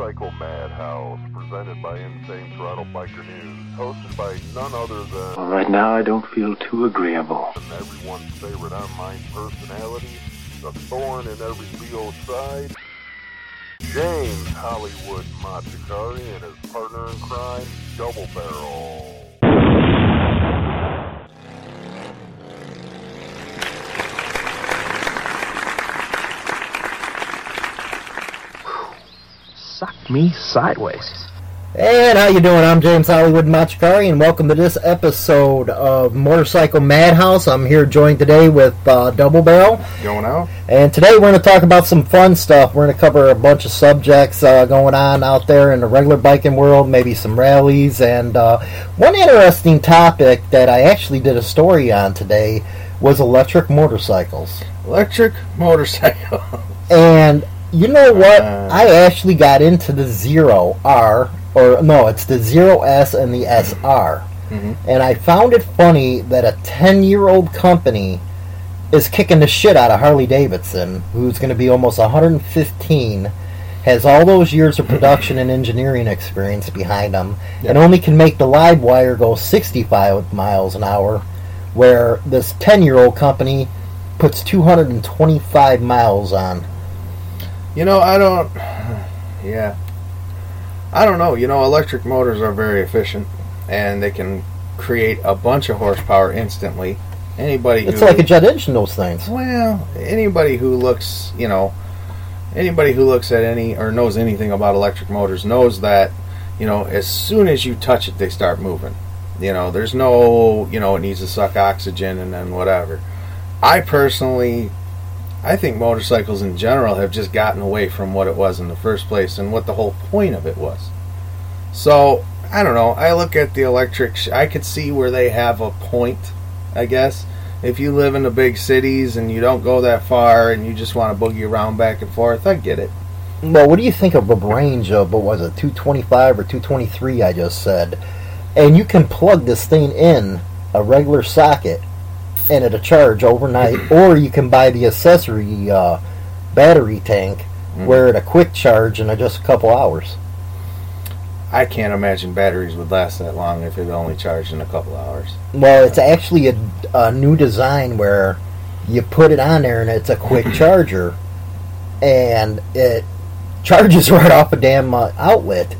Motorcycle Madhouse, presented by Insane Throttle Biker News, hosted by none other than. Well, right now I don't feel too agreeable. Everyone's favorite online personality, the thorn in every Leo's side, James Hollywood Machikari and his partner in crime, Double Barrel. Suck me sideways. And how you doing? I'm James Hollywood Machikari, and welcome to this episode of Motorcycle Madhouse. I'm here joined today with uh, Double Barrel. Going out? And today we're going to talk about some fun stuff. We're going to cover a bunch of subjects uh, going on out there in the regular biking world, maybe some rallies, and uh, one interesting topic that I actually did a story on today was electric motorcycles. Electric motorcycle. and you know what? Uh, I actually got into the Zero R, or no, it's the Zero S and the SR. Mhm. And I found it funny that a 10 year old company is kicking the shit out of Harley Davidson, who's going to be almost 115, has all those years of production and engineering experience behind them, and only can make the live wire go 65 miles an hour, where this 10 year old company puts 225 miles on. You know, I don't. Yeah. I don't know. You know, electric motors are very efficient, and they can create a bunch of horsepower instantly. Anybody It's who, like a jet engine, those things. well, anybody who looks, you know, anybody who looks at any or knows anything about electric motors knows that, you know, as soon as you touch it, they start moving. You know, there's no, you know, it needs to suck oxygen and then whatever. I personally, I think motorcycles in general have just gotten away from what it was in the first place and what the whole point of it was. So, I don't know. I look at the electric, sh- I could see where they have a point, I guess. If you live in the big cities and you don't go that far and you just want to boogie around back and forth, I get it. Well, what do you think of a range of, what was it, 225 or 223, I just said? And you can plug this thing in a regular socket and at a charge overnight, or you can buy the accessory uh, battery tank where it'll quick charge in just a couple hours. I can't imagine batteries would last that long if it only charged in a couple hours. Well, it's actually a, a new design where you put it on there and it's a quick charger, and it charges right off a damn uh, outlet.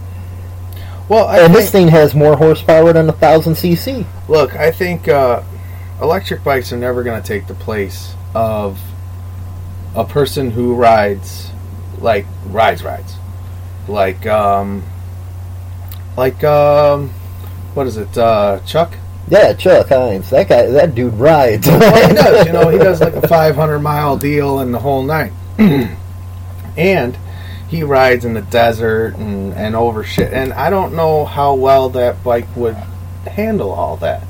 Well, I and think, this thing has more horsepower than a thousand cc. Look, I think uh, electric bikes are never going to take the place of a person who rides, like rides rides, like um, like um, what is it, uh, Chuck? Yeah, Chuck Hines. That guy, that dude rides. well, he does. You know, he does like a 500 mile deal and the whole night, and he rides in the desert and, and over shit. And I don't know how well that bike would handle all that.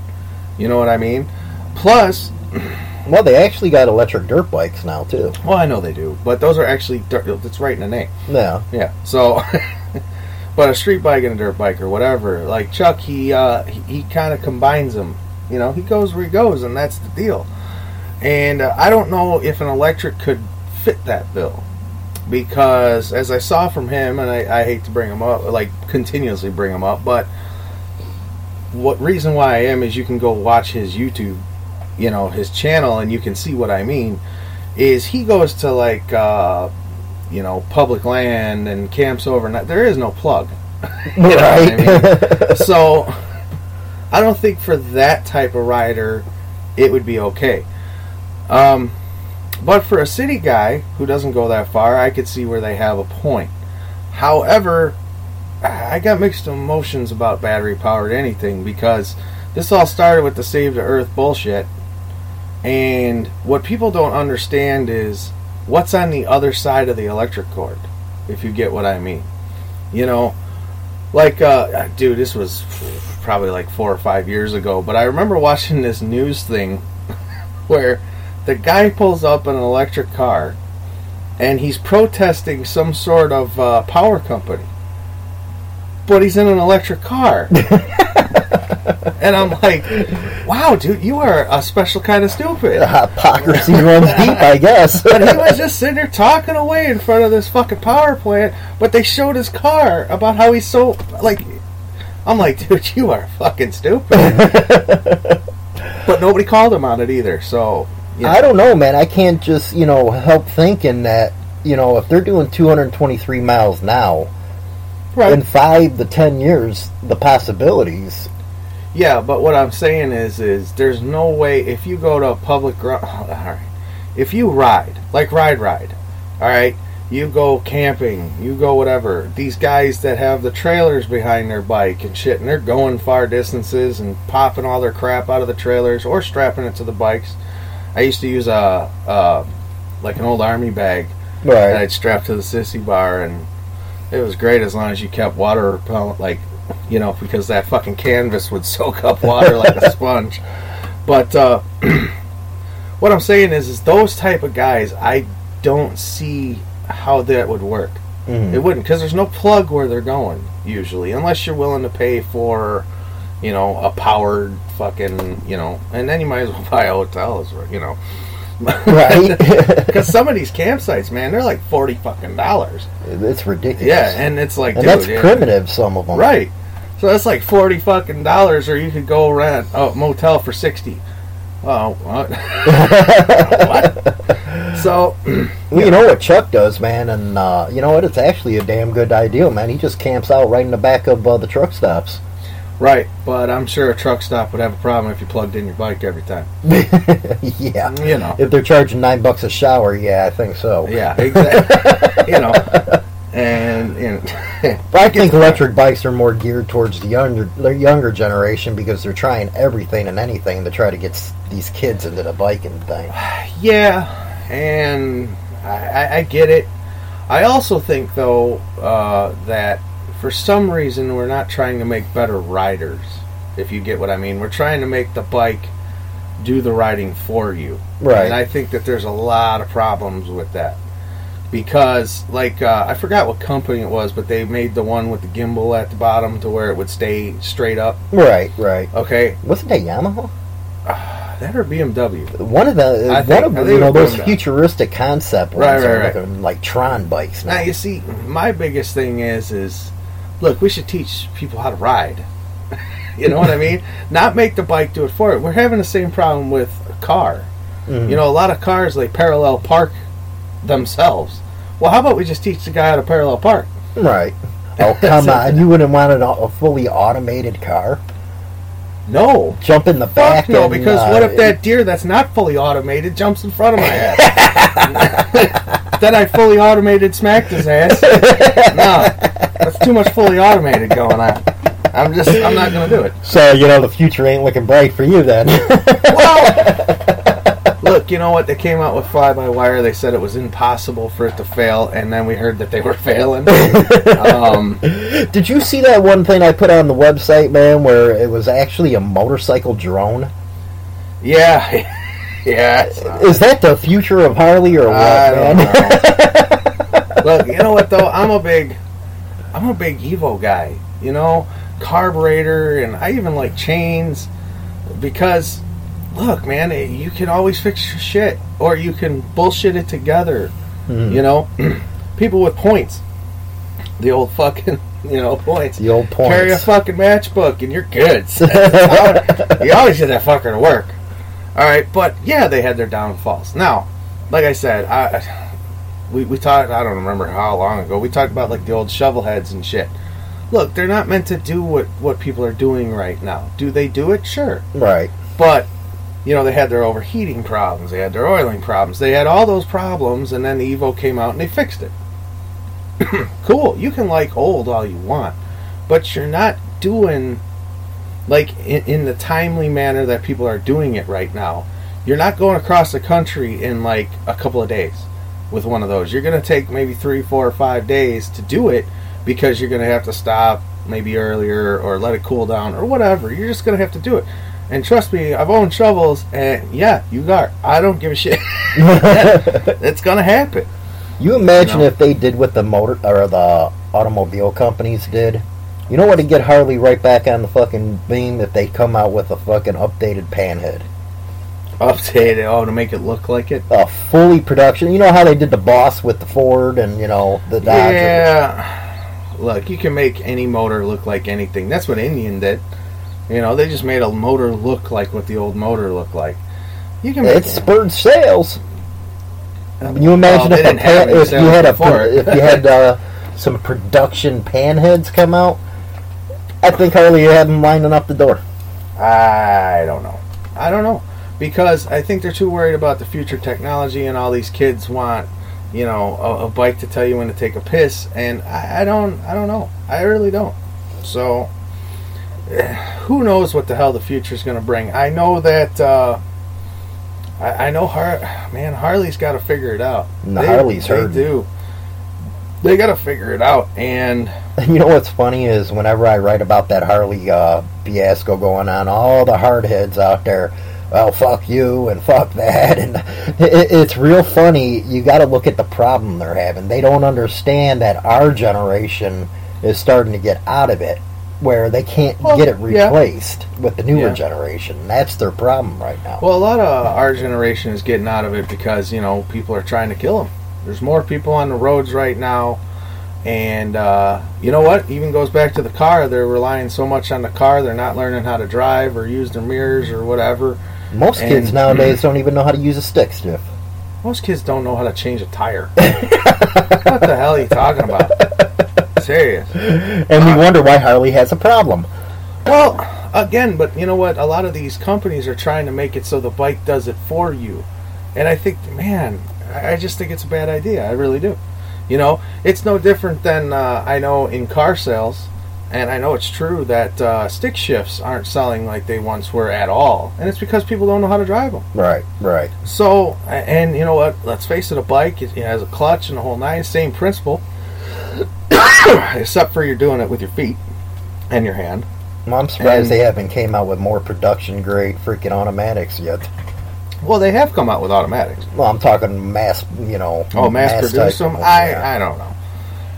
You know what I mean? Plus, well, they actually got electric dirt bikes now too. well, I know they do, but those are actually dirt. It's right in the name. Yeah, Yeah. So, but a street bike and a dirt bike or whatever, like Chuck, he uh, he, he kind of combines them. You know, he goes where he goes, and that's the deal. And uh, I don't know if an electric could fit that bill because, as I saw from him, and I, I hate to bring him up, like continuously bring him up, but what reason why I am is you can go watch his YouTube, you know, his channel, and you can see what I mean. Is he goes to like. Uh, you know, public land and camps overnight. There is no plug. You know what I right. mean? so, I don't think for that type of rider, it would be okay. Um, but for a city guy who doesn't go that far, I could see where they have a point. However, I got mixed emotions about battery powered anything because this all started with the save the earth bullshit. And what people don't understand is what's on the other side of the electric cord. if you get what I mean. You know, like, uh, dude, this was probably like four or five years ago, but I remember watching this news thing where the guy pulls up in an electric car and he's protesting some sort of uh, power company. But he's in an electric car. and I'm like, wow, dude, you are a special kind of stupid. Hypocrisy runs deep, I guess. But he was just sitting there talking away in front of this fucking power plant, but they showed his car about how he's so, like, I'm like, dude, you are fucking stupid. but nobody called him on it either, so. you know. I don't know, man. I can't just, you know, help thinking that, you know, if they're doing 223 miles now, Right. in five to ten years, the possibilities. Yeah, but what I'm saying is, is there's no way if you go to a public ground, all right, if you ride like ride ride, all right, you go camping, you go whatever. These guys that have the trailers behind their bike and shit, and they're going far distances and popping all their crap out of the trailers or strapping it to the bikes. I used to use a, uh, like an old army bag that I'd strap to the sissy bar, and it was great as long as you kept water repellent, like you know, because that fucking canvas would soak up water like a sponge. But uh, what I'm saying is, is those type of guys, I don't see how that would work. Mhm. It wouldn't, because there's no plug where they're going usually, unless you're willing to pay for, you know, a powered fucking, you know, and then you might as well buy a hotel, you know. Right. Because some of these campsites, man, they're like forty fucking dollars. it's ridiculous. Yeah, and it's like, and dude, that's yeah. primitive. Some of them, Right. So that's like forty fucking dollars, or you could go rent a motel for sixty. Oh, what? what? So, Well, you know what Chuck does, man, and uh, you know what? It's actually a damn good idea, man. He just camps out right in the back of uh, the truck stops. right, but I'm sure a truck stop would have a problem if you plugged in your bike every time. yeah, You know. if they're charging nine bucks a shower, yeah, I think so. Yeah, exactly. you know, and and But I think electric bikes are more geared towards the younger the younger generation because they're trying everything and anything to try to get s- these kids into the biking thing. yeah, and I, I, I get it. I also think though uh, that for some reason we're not trying to make better riders. If you get what I mean, we're trying to make the bike do the riding for you. Right. And I think that there's a lot of problems with that. Because, like, uh, I forgot what company it was, but they made the one with the gimbal at the bottom to where it would stay straight up. Right, right. Okay, Wasn't that Yamaha? that or BMW. One of the I one think- of you know those Honda. futuristic concept ones Right, are right, looking like Tron bikes now. Now you see, my biggest thing is is look, we should teach people how to ride. you know what I mean? Not make the bike do it for it. We're having the same problem with a car. Mhm. You know, a lot of cars they parallel park themselves. Well, how about we just teach the guy how to parallel park? Right. Oh come on! You wouldn't want an, a fully automated car. No. Jump in the Fuck back. no, and, because uh, what if that deer that's not fully automated jumps in front of my ass? then I fully automated smacked his ass. No, that's too much fully automated going on. I'm just, I'm not going to do it. So you know the future ain't looking bright for you then. Well, look, you know what? They came out with fly by wire. They said it was impossible for it to fail, and then we heard that they were failing. um, Did you see that one thing I put on the website, man, where it was actually a motorcycle drone? yeah, yeah. Is that the future of Harley or what, man? Look, you know what though? I'm a big, I'm a big Evo guy. You know, carburetor, and I even like chains because, look, man, eh, you can always fix shit, or you can bullshit it together. Mhm. You know, people with points, the old fucking, you know, points. The old points. Carry a fucking matchbook and you're good. you always get that fucker to work. All right, but yeah, they had their downfalls. Now, like I said, I we we talked. I don't remember how long ago we talked about like the old shovel heads and shit. Look, they're not meant to do what what people are doing right now. Do they do it? Sure, right. but you know they had their overheating problems, they had their oiling problems, they had all those problems, and then the Evo came out and they fixed it. cool. You can like old all you want, but you're not doing like in, in the timely manner that people are doing it right now. You're not going across the country in like a couple of days. with one of those. You're going to take maybe three, four, or five days to do it because you're going to have to stop maybe earlier or let it cool down or whatever. You're just going to have to do it. And trust me, I've owned shovels, and yeah, you got. I don't give a shit. it's going to happen. You imagine No. if they did what the motor or the automobile companies did. You know what to get Harley right back on the fucking beam if they come out with a fucking updated panhead, Updated, oh, to make it look like it. a fully production. You know how they did the Boss with the Ford and you know the Dodge. Yeah. Look, you can make any motor look like anything. That's what Indian did. You know, they just made a motor look like what the old motor looked like. You can make It spurred sales. You imagine Well, if, pan, if you had a if you had uh, some production panheads come out. I think Harley had them lining up the door. I don't know. I don't know because I think they're too worried about the future technology and all these kids want, you know, a, a bike to tell you when to take a piss, and I, I don't. I don't know. I really don't. So, who knows what the hell the future is going to bring? I know that. Uh, I, I know Har. Man, Harley's got to figure it out. The They- Harley's they hurting. do. They got to figure it out, and You know what's funny is whenever I write about that Harley uh, fiasco going on, all the hardheads out there, well, fuck you and fuck that, and it, it's real funny. You got to look at the problem they're having. They don't understand that our generation is starting to get out of it, where they can't Well, get it yeah. replaced with the newer Yeah. generation. That's their problem right now. Well, a lot of our generation is getting out of it because you know people are trying to kill them. There's more people on the roads right now, and uh, you know what? Even goes back to the car. They're relying so much on the car, they're not learning how to drive or use their mirrors or whatever. Most kids and- nowadays don't even know how to use a stick shift. Most kids don't know how to change a tire. what the hell are you talking about? Serious. And we wonder why Harley has a problem. Well, again, but you know what? A lot of these companies are trying to make it so the bike does it for you. And I think, man, I just think it's a bad idea. I really do. You know, it's no different than uh, I know in car sales, and I know it's true that uh, stick shifts aren't selling like they once were at all. And it's because people don't know how to drive them. Right, right. So, and you know what? Let's face it, a bike it has a clutch and a whole nine, same principle, except for you're doing it with your feet and your hand. Well, I'm surprised And- they haven't came out with more production grade freaking automatics yet. Well, they have come out with automatics. Well, I'm talking mass, you know. Oh, mass, type produce them? I yeah. I don't know.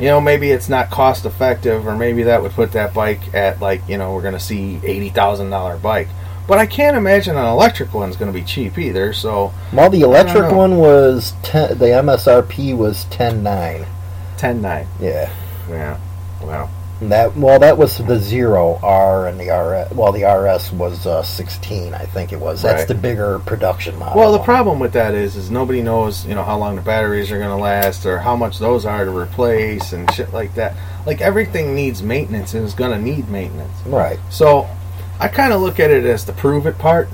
You know, maybe it's not cost effective, or maybe that would put that bike at like you know we're going to see eighty thousand dollar bike. But I can't imagine an electric one's going to be cheap either. So Well, the electric one was ten, the MSRP was ten nine. ten nine. Yeah. Yeah. Well, And That well, that was the zero R and the RS. Well, the RS was uh, sixteen, I think it was. That's Right. the bigger production model. well, the problem with that is, is nobody knows you know how long the batteries are going to last, or how much those are to replace, and shit like that. Like everything needs maintenance, and is going to need maintenance. Right. So I kind of look at it as the prove it part.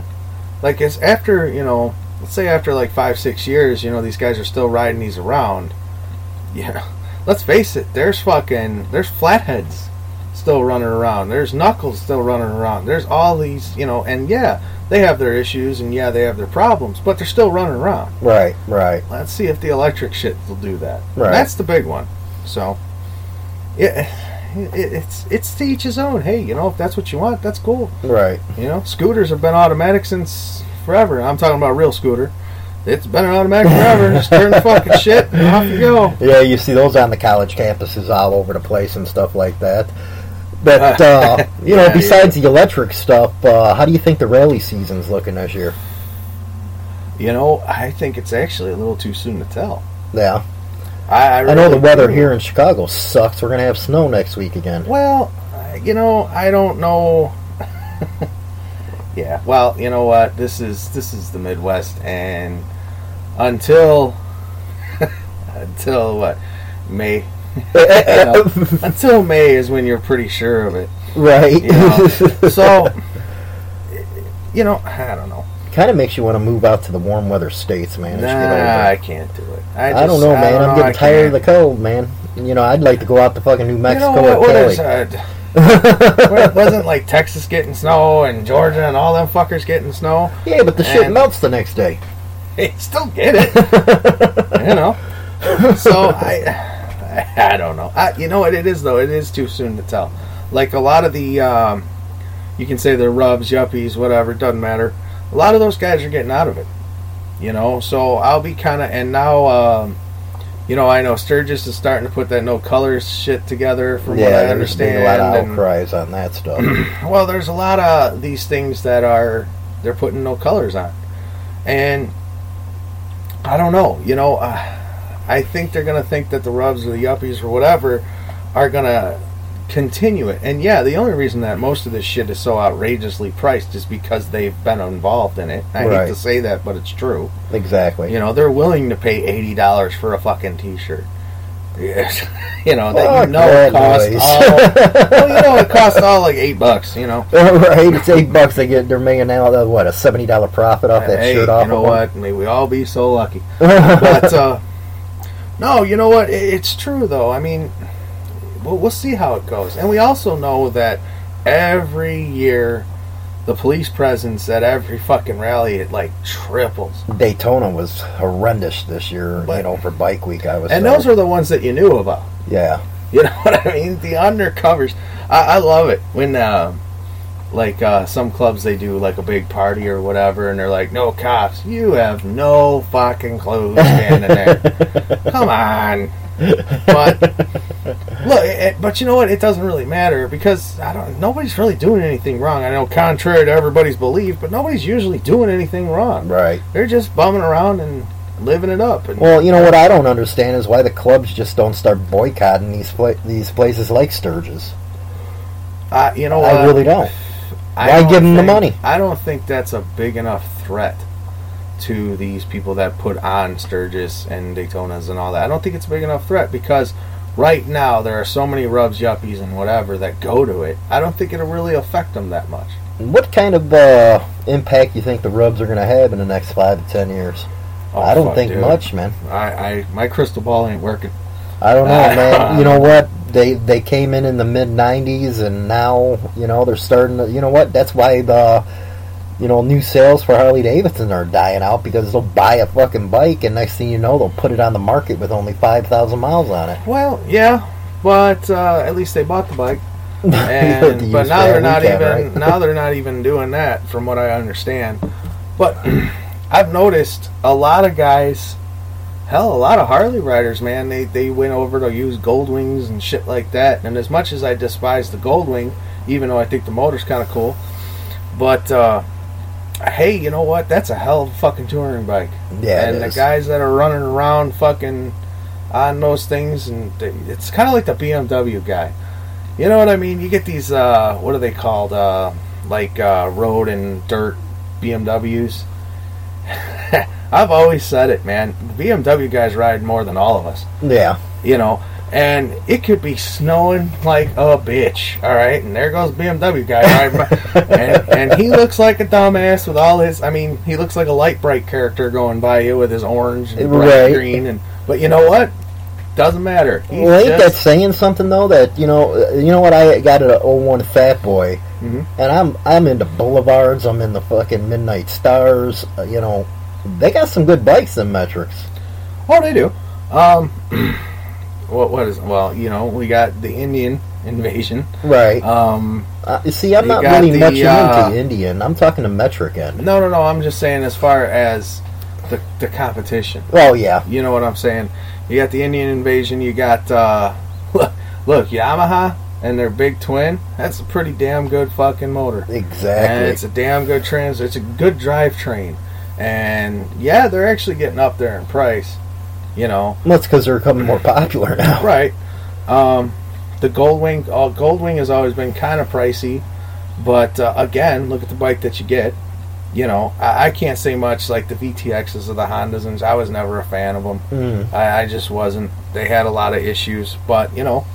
Like it's after, you know, let's say after like five, six years, you know, these guys are still riding these around. Yeah. Let's face it, there's fucking, there's flatheads still running around. There's knuckles still running around. There's all these, you know, and yeah, they have their issues and yeah, they have their problems, but they're still running around. Right. Right. Let's see if the electric shit will do that. Right. That's the big one. So, yeah, it, it's it's to each his own. Hey, you know, if that's what you want, that's cool. Right. You know, scooters have been automatic since forever. I'm talking about real scooter. It's been an automatic forever. Just turn the fucking shit and off you go. Yeah, you see those on the college campuses all over the place and stuff like that. But uh, you know, Yeah, besides the electric stuff, uh, how do you think the rally season's looking this year? You know, I think it's actually a little too soon to tell. Yeah, I, I, I know the weather here in Chicago sucks. We're gonna have snow next week again. Well, you know, I don't know. yeah. Well, you know what? This is this is the Midwest, and until until what May. you know, until May is when you're pretty sure of it. right. You know? so, you know, I don't know. kind of makes you want to move out to the warm weather states, man. Just get over Nah, I can't do it. I, just- don't know, man. don't I'm know, getting I tired of the cold, man. You know, I'd like to go out to fucking New You Mexico know what, what or is uh, well, wasn't like Texas getting snow and Georgia and all them fuckers getting snow. yeah, but the shit melts the next day. They still get it, you know. so I, I don't know. I, you know what it is though. It is too soon to tell. Like a lot of the, um, you can say they're rubs, yuppies, whatever. Doesn't matter. A lot of those guys are getting out of it. You know, so I'll be kind of and now. Um, you know, I know Sturgis is starting to put that no colors shit together, from what I yeah, understand. a lot of and- outcries on that stuff. well, there's a lot of these things that are they're putting no colors on, and I don't know. You know, uh, I think they're gonna think that the rubs or the yuppies or whatever are gonna continue it. And yeah, the only reason that most of this shit is so outrageously priced is because they've been involved in it. I hate to say that, but it's true. exactly. You know, they're willing to pay eighty dollars for a fucking t-shirt. Yes, you know that Fuck you know it costs noise. all. well, you know it costs all like eight bucks. You know. right, it's eight bucks. They get they're making out uh, what a seventy dollar profit off that hey, shirt off. you know of what? May we all be so lucky. but uh, no, you know what? It's true though. I mean, we'll, we'll see how it goes. And we also know that every year, the police presence at every fucking rally it like triples. Daytona was horrendous this year. But- you know, for bike week, I was. And there. those are the ones that you knew about. yeah, You know what I mean? The undercovers. I, I love it when, uh, like, uh, some clubs they do like a big party or whatever, and they're like, "No cops. You have no fucking clue standing there. Come on." But look, it, but you know what? It doesn't really matter because I don't. Nobody's really doing anything wrong. I know, contrary to everybody's belief, but nobody's usually doing anything wrong. right. They're just bumming around and living it up. And Well, you know what I don't understand is why the clubs just don't start boycotting these pla- these places like Sturgis. I, you know what? I really don't. I Why don't give 'em the think- money? I don't think that's a big enough threat to these people that put on Sturgis and Daytonas and all that. I don't think it's a big enough threat because right now there are so many rubs, yuppies, and whatever that go to it. I don't think it'll really affect them that much. What kind of uh, impact you think the Rubs are going to have in the next five to ten years? Oh, I don't fuck, think dude. much, man. I, I my crystal ball ain't working. I don't know, man. You know what? They they came in in the mid '90s, and now you know they're starting. to You know what? That's why the you know new sales for Harley Davidson are dying out because they'll buy a fucking bike, and next thing you know, they'll put it on the market with only five thousand miles on it. Well, yeah, but uh, at least they bought the bike. And but now they're not weekend, even right? now they're not even doing that from what I understand. But I've noticed a lot of guys, hell, a lot of Harley riders, man, they they went over to use Gold Wings and shit like that. And as much as I despise the Gold Wing, even though I think the motor's kind of cool, but uh, hey, you know what? That's a hell of a fucking touring bike. Yeah, and the guys that are running around fucking on those things, and they, it's kind of like the BMW guy. You know what I mean? You get these, uh, what are they called? Uh, like uh, road and dirt BMWs. I've always said it, man. The BMW guys ride more than all of us, Yeah, you know. And it could be snowing like a bitch, all right. And there goes BMW guy and, and he looks like a dumbass with all his. I mean, he looks like a Lite-Brite character going by you with his orange and bright Right. green. And but you know what? Doesn't matter. He's well, ain't that saying something though? That you know, uh, you know what? I got an 01 Fat Boy, Mhm. and I'm I'm into boulevards. I'm in the fucking Midnight Stars. Uh, you know, they got some good bikes in metrics. Oh, they do. Um, what what is? Well, you know, we got the Indian invasion. Right. Um, Uh, see, I'm not really the, much uh, into Indian. I'm talking to metric end. no, no, no. I'm just saying, as far as the the competition. Oh yeah, You know what I'm saying? You got the Indian invasion. You got uh, look, look, Yamaha and their big twin. That's a pretty damn good fucking motor. Exactly. And exactly. it's a damn good trans. It's a good drivetrain. And yeah, they're actually getting up there in price. You know, Well, that's because they're becoming more popular now. Right. Um, the Goldwing, uh, Goldwing has always been kind of pricey, but uh, again, look at the bike that you get. You know, I, I can't say much like the VTXs or the Hondas, and I was never a fan of them. Mm. I, I just wasn't. They had a lot of issues, but you know,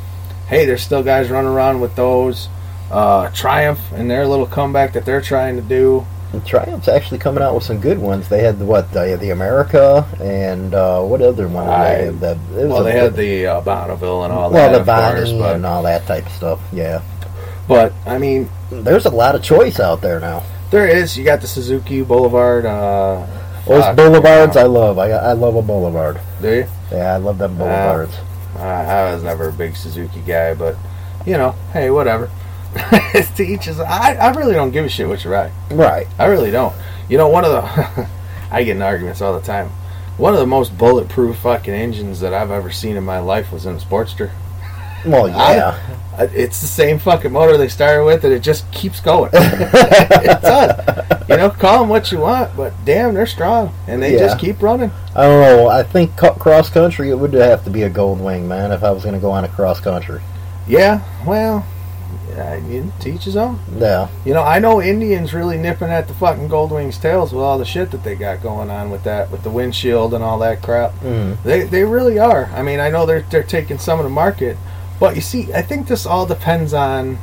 hey, there's still guys running around with those. Uh, Triumph and their little comeback that they're trying to do. And Triumph's actually coming out with some good ones. They had the, what the, the America and uh, what other one? I- they have? That it was Well, they had the uh, Bonneville and all well that, the of course, Bonnie but, and all that type of stuff. Yeah, but I mean, there's a lot of choice out there now. There is. You got the Suzuki Boulevard. Uh, Those fuck, boulevards. I love. I I love a boulevard. Do you? Yeah, I love them boulevards. I, I was never a big Suzuki guy, but you know, hey, whatever. to each his. I, I really don't give a shit what you ride. right. I really don't. You know, one of the I get in arguments all the time. One of the most bulletproof fucking engines that I've ever seen in my life was in a Sportster. Well, yeah. I- It's the same fucking motor they started with, and it just keeps going. it does. You know, call them what you want, but damn, they're strong, and they Yeah. just keep running. I don't know. I think cross country it would have to be a gold wing, man. If I was going to go on a cross country. Yeah, well, yeah, you teach his own. Yeah. You know, I know Indians really nipping at the fucking Goldwings' tails with all the shit that they got going on with that, with the windshield and all that crap. Mm. They they really are. I mean, I know they're they're taking some of the market, but you see, I think this all depends on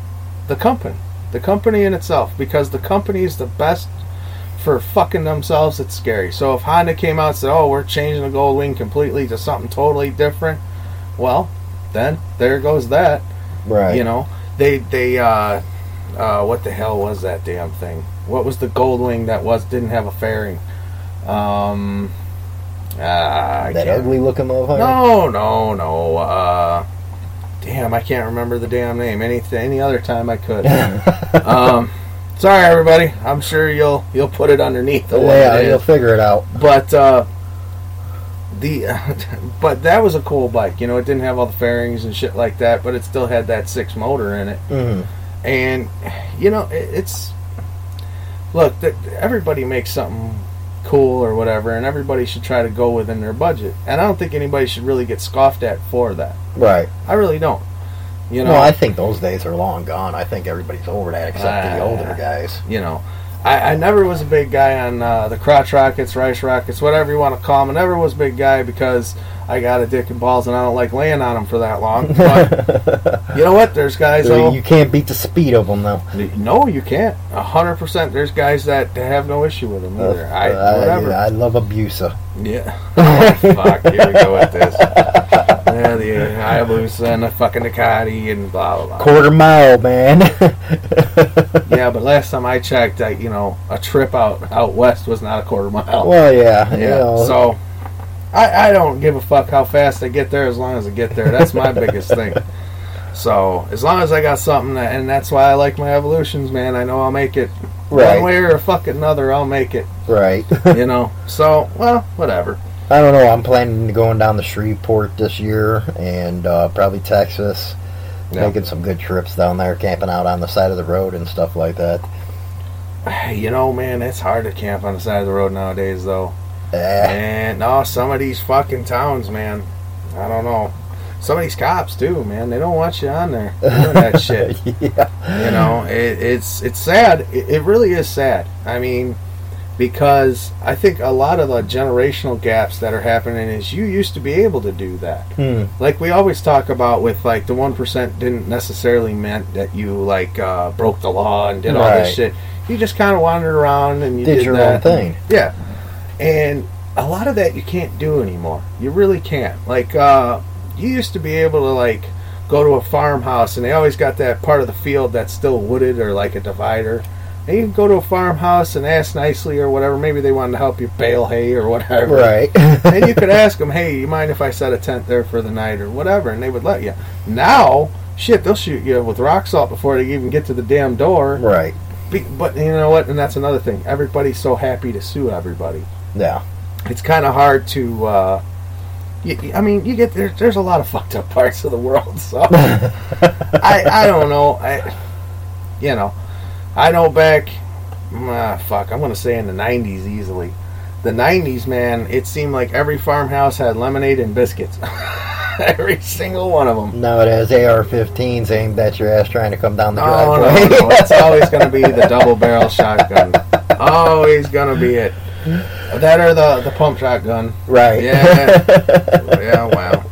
the company, the company in itself, because the company is the best for fucking themselves. It's scary. So if Honda came out and said, "Oh, we're changing the Goldwing completely to something totally different," well, then there goes that. Right. You know, they they uh, uh, what the hell was that damn thing? What was the Goldwing that was didn't have a fairing? Um, ah, that ugly looking motherfucker. No, no, no. Uh, damn, I can't remember the damn name. Any any other time I could. um, sorry, everybody. I'm sure you'll you'll put it underneath the yeah, you'll figure it out. But uh, the but that was a cool bike. You know, it didn't have all the fairings and shit like that, but it still had that six motor in it. Mm. And you know, it, it's look. Th- everybody makes something cool or whatever, and everybody should try to go within their budget. And I don't think anybody should really get scoffed at for that. Right. I really don't. You know, no, I think those days are long gone. I think everybody's over that except the Ah. older guys. you know. I, I never was a big guy on uh, the crotch rockets, rice rockets, whatever you want to call them. I never was a big guy because I got a dick and balls and I don't like laying on them for that long. But you know what? There's guys. Though- you can't beat the speed of them, though. no, you can't. A hundred percent. There's guys that have no issue with them either. I Uh, whatever. I, love a Busa. Yeah. Oh, fuck. Here we go with this. Yeah, the Hayabusa and the fucking Ducati and blah blah blah. Quarter mile, man. Yeah, but last time I checked, I, you know, a trip out out west was not a quarter mile. well, yeah. you yeah. know, So I, I don't give a fuck how fast I get there as long as I get there. That's my biggest thing. So as long as I got something, that, and that's why I like my evolutions, man. I know I'll make it Right. one way or a fucking another. I'll make it. right. You know. So well, whatever. I don't know. I'm planning to going down to Shreveport this year and uh, probably Texas. Yeah. Making some good trips down there, camping out on the side of the road and stuff like that. You know, man, it's hard to camp on the side of the road nowadays, though. And no, some of these fucking towns, man. I don't know. Some of these cops too, man. They don't want you on there doing that shit. yeah. You know, it, it's it's sad. It, it really is sad. I mean, because I think a lot of the generational gaps that are happening is you used to be able to do that. Hmm. Like we always talk about with like the one percent didn't necessarily meant that you like uh, broke the law and did all this shit. You just kind of wandered around and you Did did, your that. own thing. Yeah, and a lot of that you can't do anymore. You really can't. Like uh, you used to be able to like go to a farmhouse and they always got that part of the field that's still wooded or like a divider. And you can go to a farmhouse and ask nicely or whatever. Maybe they wanted to help you bale hay or whatever Right. and you could ask them, "Hey, you mind if I set a tent there for the night or whatever?" And they would let you. Now, shit, they'll shoot you with rock salt before they even get to the damn door. right. Be- But you know what? And that's another thing. Everybody's so happy to sue everybody. Yeah. It's kind of hard to. Uh, I mean, you get there. There's a lot of fucked up parts of the world. So I, I don't know. I, you know, I know back. Ah, fuck. I'm gonna say in the '90s easily. The '90s, man. It seemed like every farmhouse had lemonade and biscuits. every single one of them. No, it has AR-15s aimed at your ass trying to come down the No, no, driveway. no. It's always going to be the double barrel shotgun. Always going to be it. That or the, the pump shotgun. right. Yeah. yeah, wow.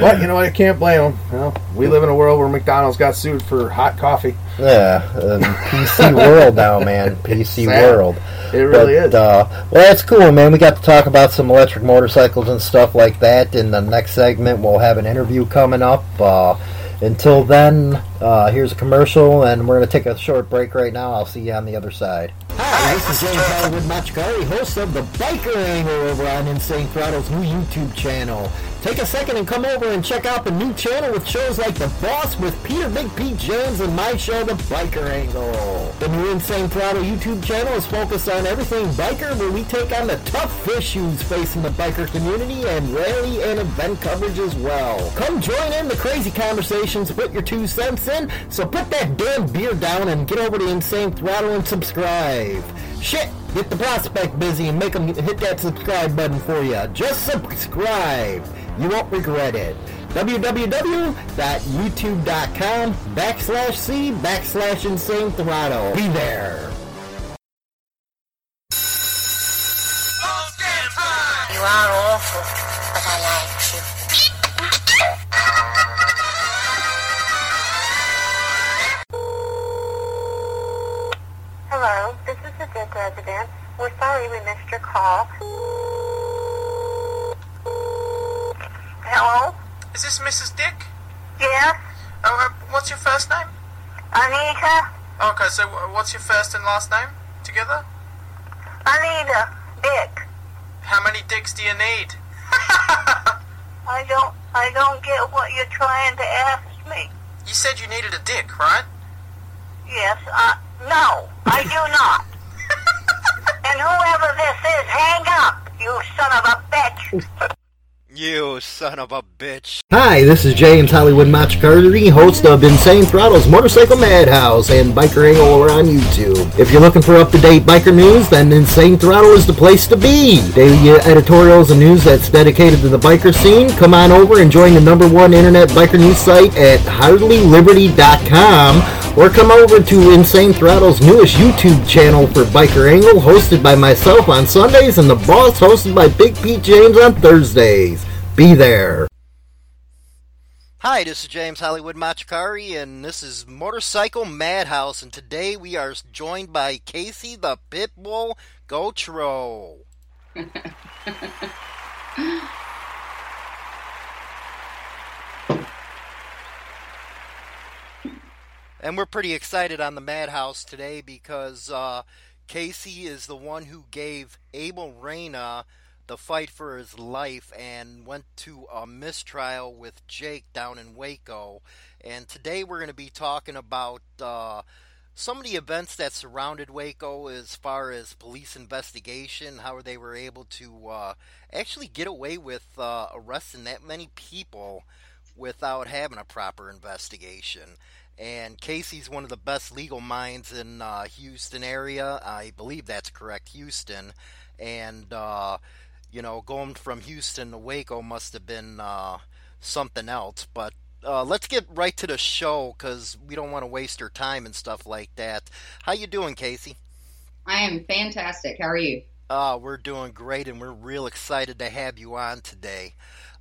But you know what? I can't blame them. You know, we live in a world where McDonald's got sued for hot coffee. Yeah, um, PC world now, man. PC Sad. world. It really But, is. Uh, well, that's cool, man. We got to talk about some electric motorcycles and stuff like that. In the next segment, we'll have an interview coming up. Uh, until then, uh, here's a commercial, and we're going to take a short break right now. I'll see you on the other side. Hi, this is James Hollywood Machikari, host of the Biker Angle over on Insane Throttle's new YouTube channel. Take a second and come over and check out the new channel with shows like The Boss with Peter Big Pete James and my show, The Biker Angle. The new Insane Throttle YouTube channel is focused on everything biker where we take on the tough issues facing the biker community and rally and event coverage as well. Come join in the crazy conversations, put your two cents in, so put that damn beer down and get over to Insane Throttle and subscribe. Shit, get the prospect busy and make them hit that subscribe button for you. Just subscribe. You won't regret it. www.youtube.com backslash C backslash Insane Throttle. Be there. You are awful, but I like you. Hello, this is the Dick resident. We're sorry we missed your call. Hello? Is this Mrs. Dick? Yes? Oh, uh, what's your first name? Anita? Okay, so what's your first and last name together? Anita? Dick? How many dicks do you need? I don't, I don't get what you're trying to ask me. You said you needed a dick, right? Yes, uh, no, I do not. Whoever this is, hang up, you son of a bitch. You son of a bitch. Hi, this is James Hollywood Machikari, host of Insane Throttle's Motorcycle Madhouse and Biker Angle over on YouTube. If you're looking for up-to-date biker news, then Insane Throttle is the place to be. Daily uh, editorials and news that's dedicated to the biker scene. Come on over and join the number one internet biker news site at HardlyLiberty.com or come over to Insane Throttle's newest YouTube channel for Biker Angle, hosted by myself on Sundays and The Boss, hosted by Big Pete James on Thursdays. Be there. Hi, this is James Hollywood Machikari, and this is Motorcycle Madhouse, and today we are joined by Casie the Pitbull Gotro. and we're pretty excited on the Madhouse today because uh, Casie is the one who gave Abel Reyna the fight for his life and went to a mistrial with Jake down in Waco. And today we're going to be talking about uh, some of the events that surrounded Waco as far as police investigation, how they were able to uh, actually get away with uh, arresting that many people without having a proper investigation. And Casie's one of the best legal minds in uh, Houston area. I believe that's correct, Houston. And uh, you know, going from Houston to Waco must have been uh, something else. But uh, let's get right to the show because we don't want to waste our time and stuff like that. How you doing, Casie? I am fantastic. How are you? Uh, we're doing great, and we're real excited to have you on today.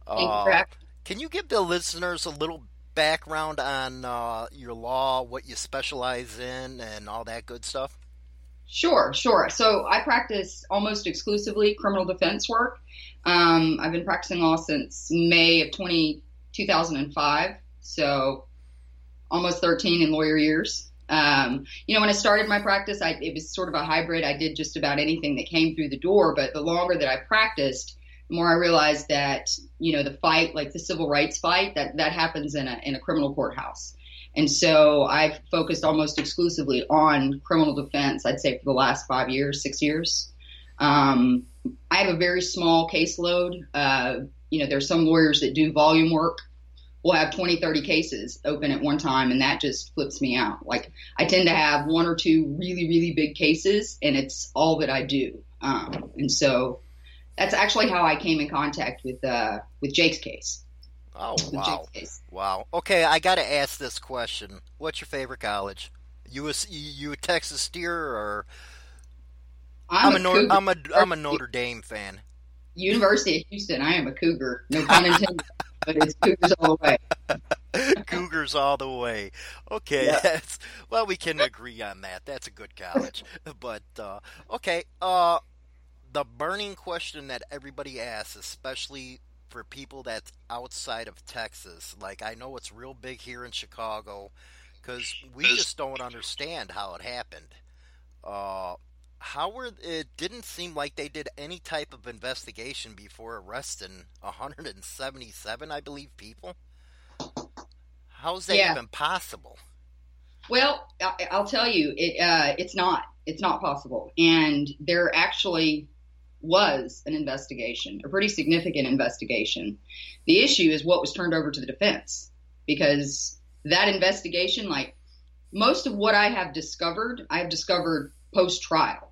Uh, can you give the listeners a little background on uh, your law, what you specialize in, and all that good stuff? Sure, sure. So I practice almost exclusively criminal defense work. Um, I've been practicing law since May of 20, 2005, so almost 13 in lawyer years. Um, you know, when I started my practice, I, it was sort of a hybrid. I did just about anything that came through the door, but the longer that I practiced, the more I realized that, you know, the fight, like the civil rights fight, that, that happens in a, in a criminal courthouse. And so I've focused almost exclusively on criminal defense, I'd say for the last five years, six years. Um, I have a very small caseload. Uh, you know, there's some lawyers that do volume work. We'll have 20, 30 cases open at one time, and that just flips me out. Like, I tend to have one or two really, really big cases, and it's all that I do. Um, and so that's actually how I came in contact with uh, with Jake's case. Oh wow! Wow. Okay, I got to ask this question. What's your favorite college? You a, you a Texas Steer or? I'm, I'm a, a Nor- I'm a I'm a Notre Dame fan. University of Houston. I am a Cougar. No pun intended. but it's Cougars all the way. Cougars all the way. Okay, yeah. well, we can agree on that. That's a good college. but uh, okay, uh, the burning question that everybody asks, especially for people that's outside of Texas. Like I know it's real big here in Chicago because we just don't understand how it happened. Uh, Howard, it didn't seem like they did any type of investigation before arresting 177, I believe, people. How's that Yeah. even possible? Well, I- I'll tell you, it uh, it's not. It's not possible. And they're actually was an investigation, a pretty significant investigation. The issue is what was turned over to the defense, because that investigation, like most of what I have discovered, I have discovered post trial.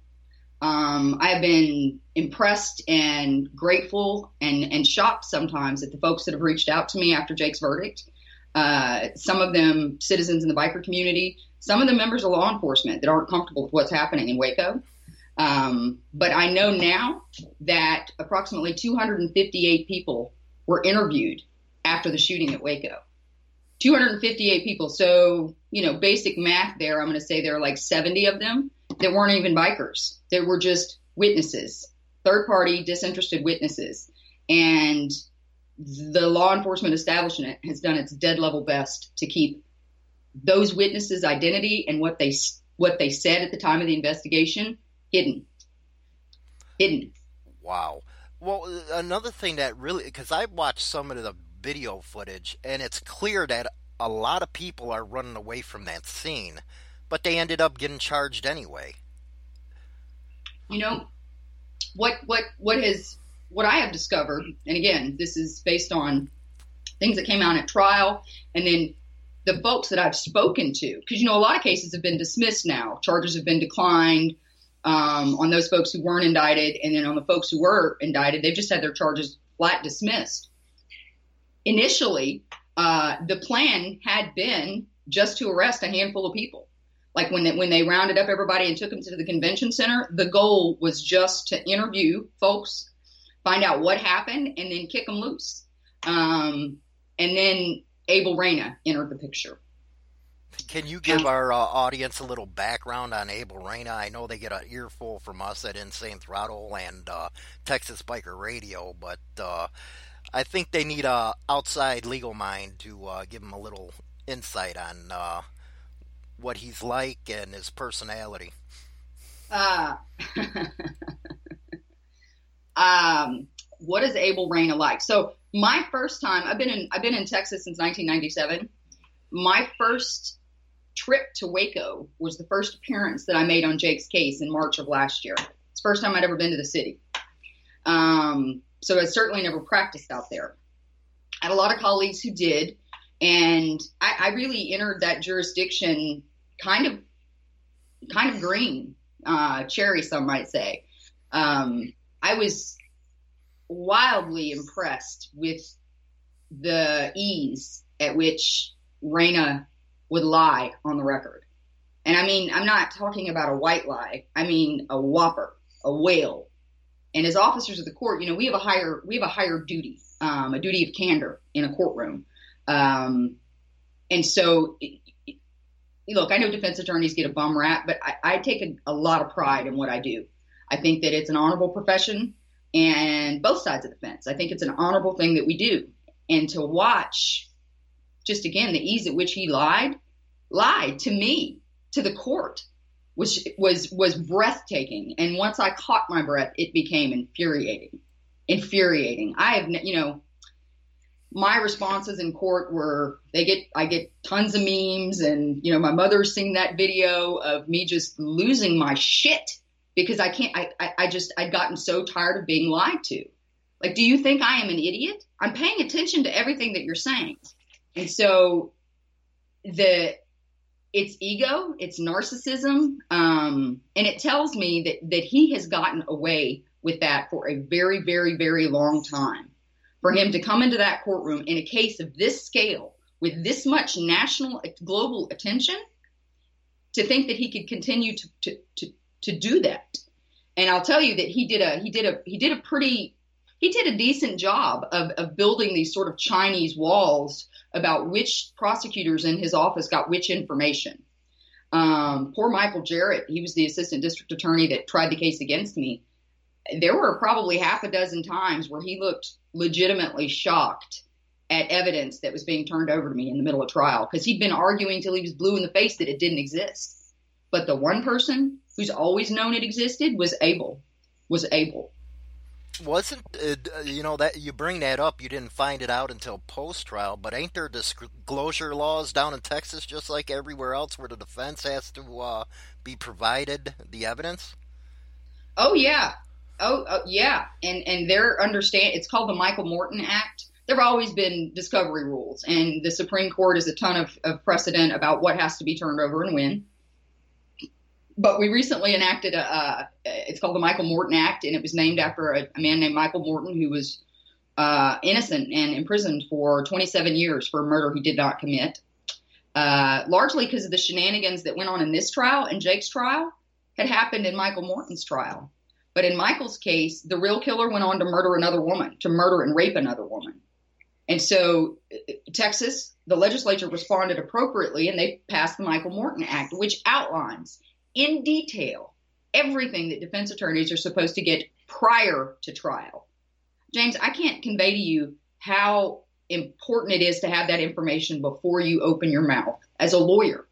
Um, I have been impressed and grateful and, and shocked sometimes at the folks that have reached out to me after Jake's verdict. Uh, some of them citizens in the biker community, some of the members of law enforcement that aren't comfortable with what's happening in Waco. Um, but I know now that approximately 258 people were interviewed after the shooting at Waco. 258 people. So, you know, basic math there, I'm going to say there are like 70 of them that weren't even bikers. They were just witnesses, third party, disinterested witnesses. And the law enforcement establishment has done its dead level best to keep those witnesses' identity and what they what they said at the time of the investigation hidden. Hidden. Wow. Well, another thing that really, because I watched some of the video footage, and it's clear that a lot of people are running away from that scene, but they ended up getting charged anyway. You know, what what what has what I have discovered, and again, this is based on things that came out at trial, and then the folks that I've spoken to, because you know a lot of cases have been dismissed now, charges have been declined um, on those folks who weren't indicted, and then on the folks who were indicted, they've just had their charges flat dismissed. Initially, uh, the plan had been just to arrest a handful of people. Like when they, when they rounded up everybody and took them to the convention center, the goal was just to interview folks, find out what happened, and then kick them loose. Um, and then Abel Reyna entered the picture. Can you give our uh, audience a little background on Abel Reyna? I know they get an earful from us at Insane Throttle and uh, Texas Biker Radio, but uh, I think they need a outside legal mind to uh, give them a little insight on uh, what he's like and his personality. Uh, um, what is Abel Reyna like? So my first time, I've been in, I've been in Texas since 1997. My first trip to Waco was the first appearance that I made on Jake's case in March of last year. It's the first time I'd ever been to the city. Um, so I certainly never practiced out there. I had a lot of colleagues who did, and I, I really entered that jurisdiction kind of, kind of green, uh, cherry, some might say. Um, I was wildly impressed with the ease at which Reyna would lie on the record. And I mean, I'm not talking about a white lie. I mean a whopper, a whale. And as officers of the court, you know, we have a higher we have a higher duty, um, a duty of candor in a courtroom. Um, and so, look, I know defense attorneys get a bum rap, but I, I take a, a lot of pride in what I do. I think that it's an honorable profession, and both sides of the fence. I think it's an honorable thing that we do. And to watch, just again, the ease at which he lied, lied to me, to the court, was was was breathtaking. And once I caught my breath, it became infuriating, infuriating. I have, you know, my responses in court were they get I get tons of memes, and you know, my mother's seen that video of me just losing my shit because I can't. I, I, I just I'd gotten so tired of being lied to. Like, do you think I am an idiot? I'm paying attention to everything that you're saying, and so the it's ego, it's narcissism, um, and it tells me that that he has gotten away with that for a very, very, very long time. For him to come into that courtroom in a case of this scale with this much national, global attention, to think that he could continue to to, to to do that. And I'll tell you that he did a he did a he did a pretty he did a decent job of, of building these sort of Chinese walls about which prosecutors in his office got which information. Um, poor Michael Jarrett, he was the assistant district attorney that tried the case against me. There were probably half a dozen times where he looked legitimately shocked at evidence that was being turned over to me in the middle of trial because he'd been arguing till he was blue in the face that it didn't exist. But the one person who's always known it existed, was Abel. Was Abel. Wasn't uh, you know that you bring that up? You didn't find it out until post trial, but ain't there disclosure laws down in Texas, just like everywhere else, where the defense has to uh, be provided the evidence? Oh yeah, oh, oh yeah, and and they're understand. It's called the Michael Morton Act. There have always been discovery rules, and the Supreme Court has a ton of, of precedent about what has to be turned over and when but we recently enacted a, uh, it's called the Michael Morton Act, and it was named after a, a man named Michael Morton who was uh, innocent and imprisoned for 27 years for a murder he did not commit, uh, largely because of the shenanigans that went on in this trial and Jake's trial had happened in Michael Morton's trial. But in Michael's case, the real killer went on to murder another woman, to murder and rape another woman. And so Texas, the legislature responded appropriately and they passed the Michael Morton Act, which outlines in detail everything that defense attorneys are supposed to get prior to trial. James, I can't convey to you how important it is to have that information before you open your mouth as a lawyer.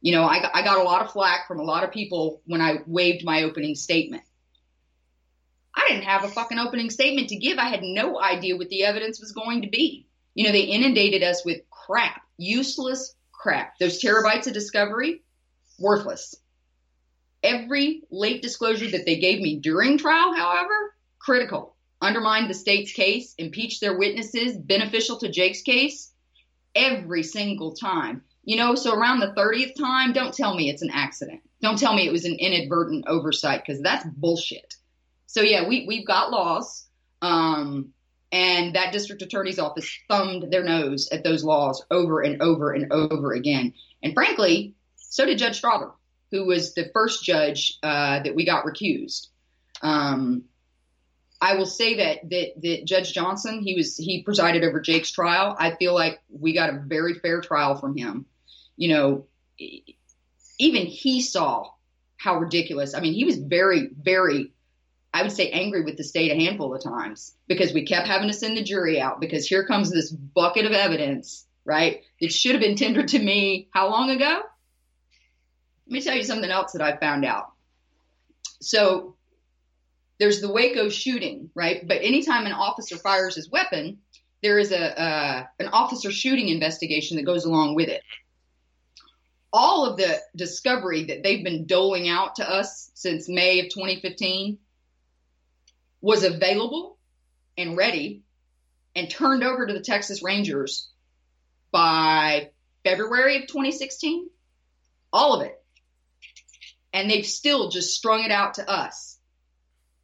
You know, I, I got a lot of flack from a lot of people when I waived my opening statement. I didn't have a fucking opening statement to give. I had no idea what the evidence was going to be. You know, they inundated us with crap, useless crap. Those terabytes of discovery, worthless. Every late disclosure that they gave me during trial, however, critical. Undermined the state's case, impeached their witnesses, beneficial to Jake's case, every single time. You know, so around the 30th time, don't tell me it's an accident. Don't tell me it was an inadvertent oversight because that's bullshit. So yeah, we we've got laws, um, and that district attorney's office thumbed their nose at those laws over and over and over again. And frankly, so did Judge Strother who was the first judge uh, that we got recused. Um, I will say that, that that Judge Johnson, he was he presided over Jake's trial. I feel like we got a very fair trial from him. You know, even he saw how ridiculous. I mean, he was very, very, I would say, angry with the state a handful of times because we kept having to send the jury out because here comes this bucket of evidence, right? It should have been tendered to me how long ago? Let me tell you something else that I found out. So there's the Waco shooting, right? But anytime an officer fires his weapon, there is a uh, an officer shooting investigation that goes along with it. All of the discovery that they've been doling out to us since May of 2015 was available and ready and turned over to the Texas Rangers by February of 2016. All of it and they've still just strung it out to us.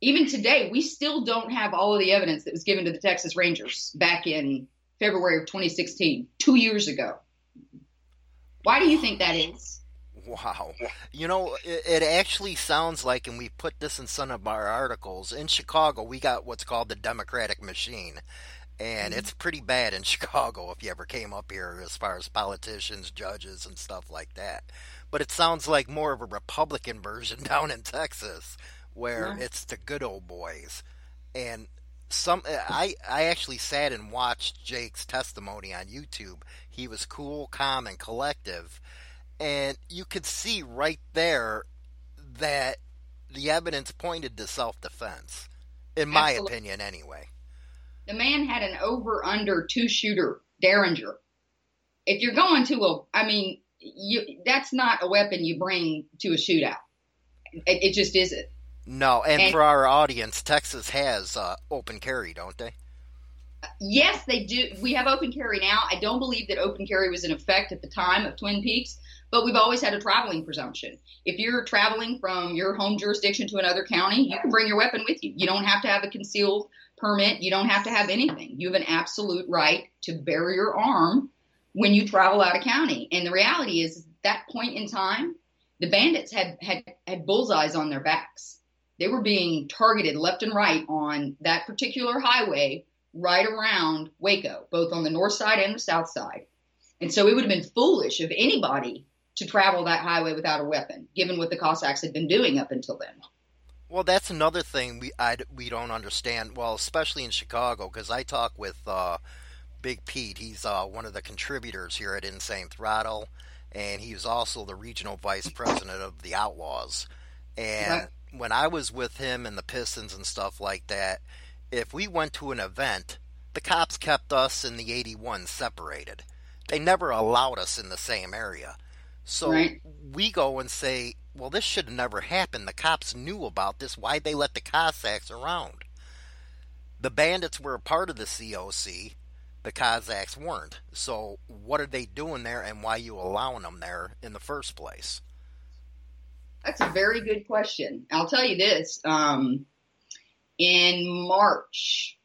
Even today, we still don't have all of the evidence that was given to the Texas Rangers back in February of 2016, two years ago. Why do you think that is? Wow. You know, it, it, actually sounds like, and we put this in some of our articles, in Chicago, we got what's called the Democratic machine. And mm-hmm. it's pretty bad in Chicago if you ever came up here as far as politicians, judges, and stuff like that but it sounds like more of a Republican version down in Texas where yeah. it's the good old boys. And some eh, I I actually sat and watched Jake's testimony on YouTube. He was cool, calm, and collective, and you could see right there that the evidence pointed to self-defense, in my Absolutely. opinion, anyway. The man had an over/under two shooter Derringer. If you're going to a, I mean, you that's not a weapon you bring to a shootout. It, it just isn't. No, and, and, for our audience, Texas has uh, open carry, don't they? Yes, they do. We have open carry now. I don't believe that open carry was in effect at the time of Twin Peaks, but we've always had a traveling presumption. If you're traveling from your home jurisdiction to another county, you can bring your weapon with you. You don't have to have a concealed permit. You don't have to have anything. You have an absolute right to bear your arm when you travel out of county. And the reality is, that point in time, the bandits had, had, had bullseyes on their backs. They were being targeted left and right on that particular highway right around Waco, both on the north side and the south side. And so it would have been foolish of anybody to travel that highway without a weapon, given what the Cossacks had been doing up until then. Well, that's another thing we I, we don't understand. Well, especially in Chicago, because I talk with uh, Big Pete. He's uh, one of the contributors here at Insane Throttle, and he was also the regional vice president of the Outlaws. And when I was with him and the Pistons and stuff like that, if we went to an event, the cops kept us in the 81 separated. They never allowed us in the same area. So Right. we go and say, well, this should have never happened. The cops knew about this. Why'd they let the Cossacks around? The bandits were a part of the COC. The Cossacks weren't. So what are they doing there and why are you allowing them there in the first place? That's a very good question. I'll tell you this. Um, in March,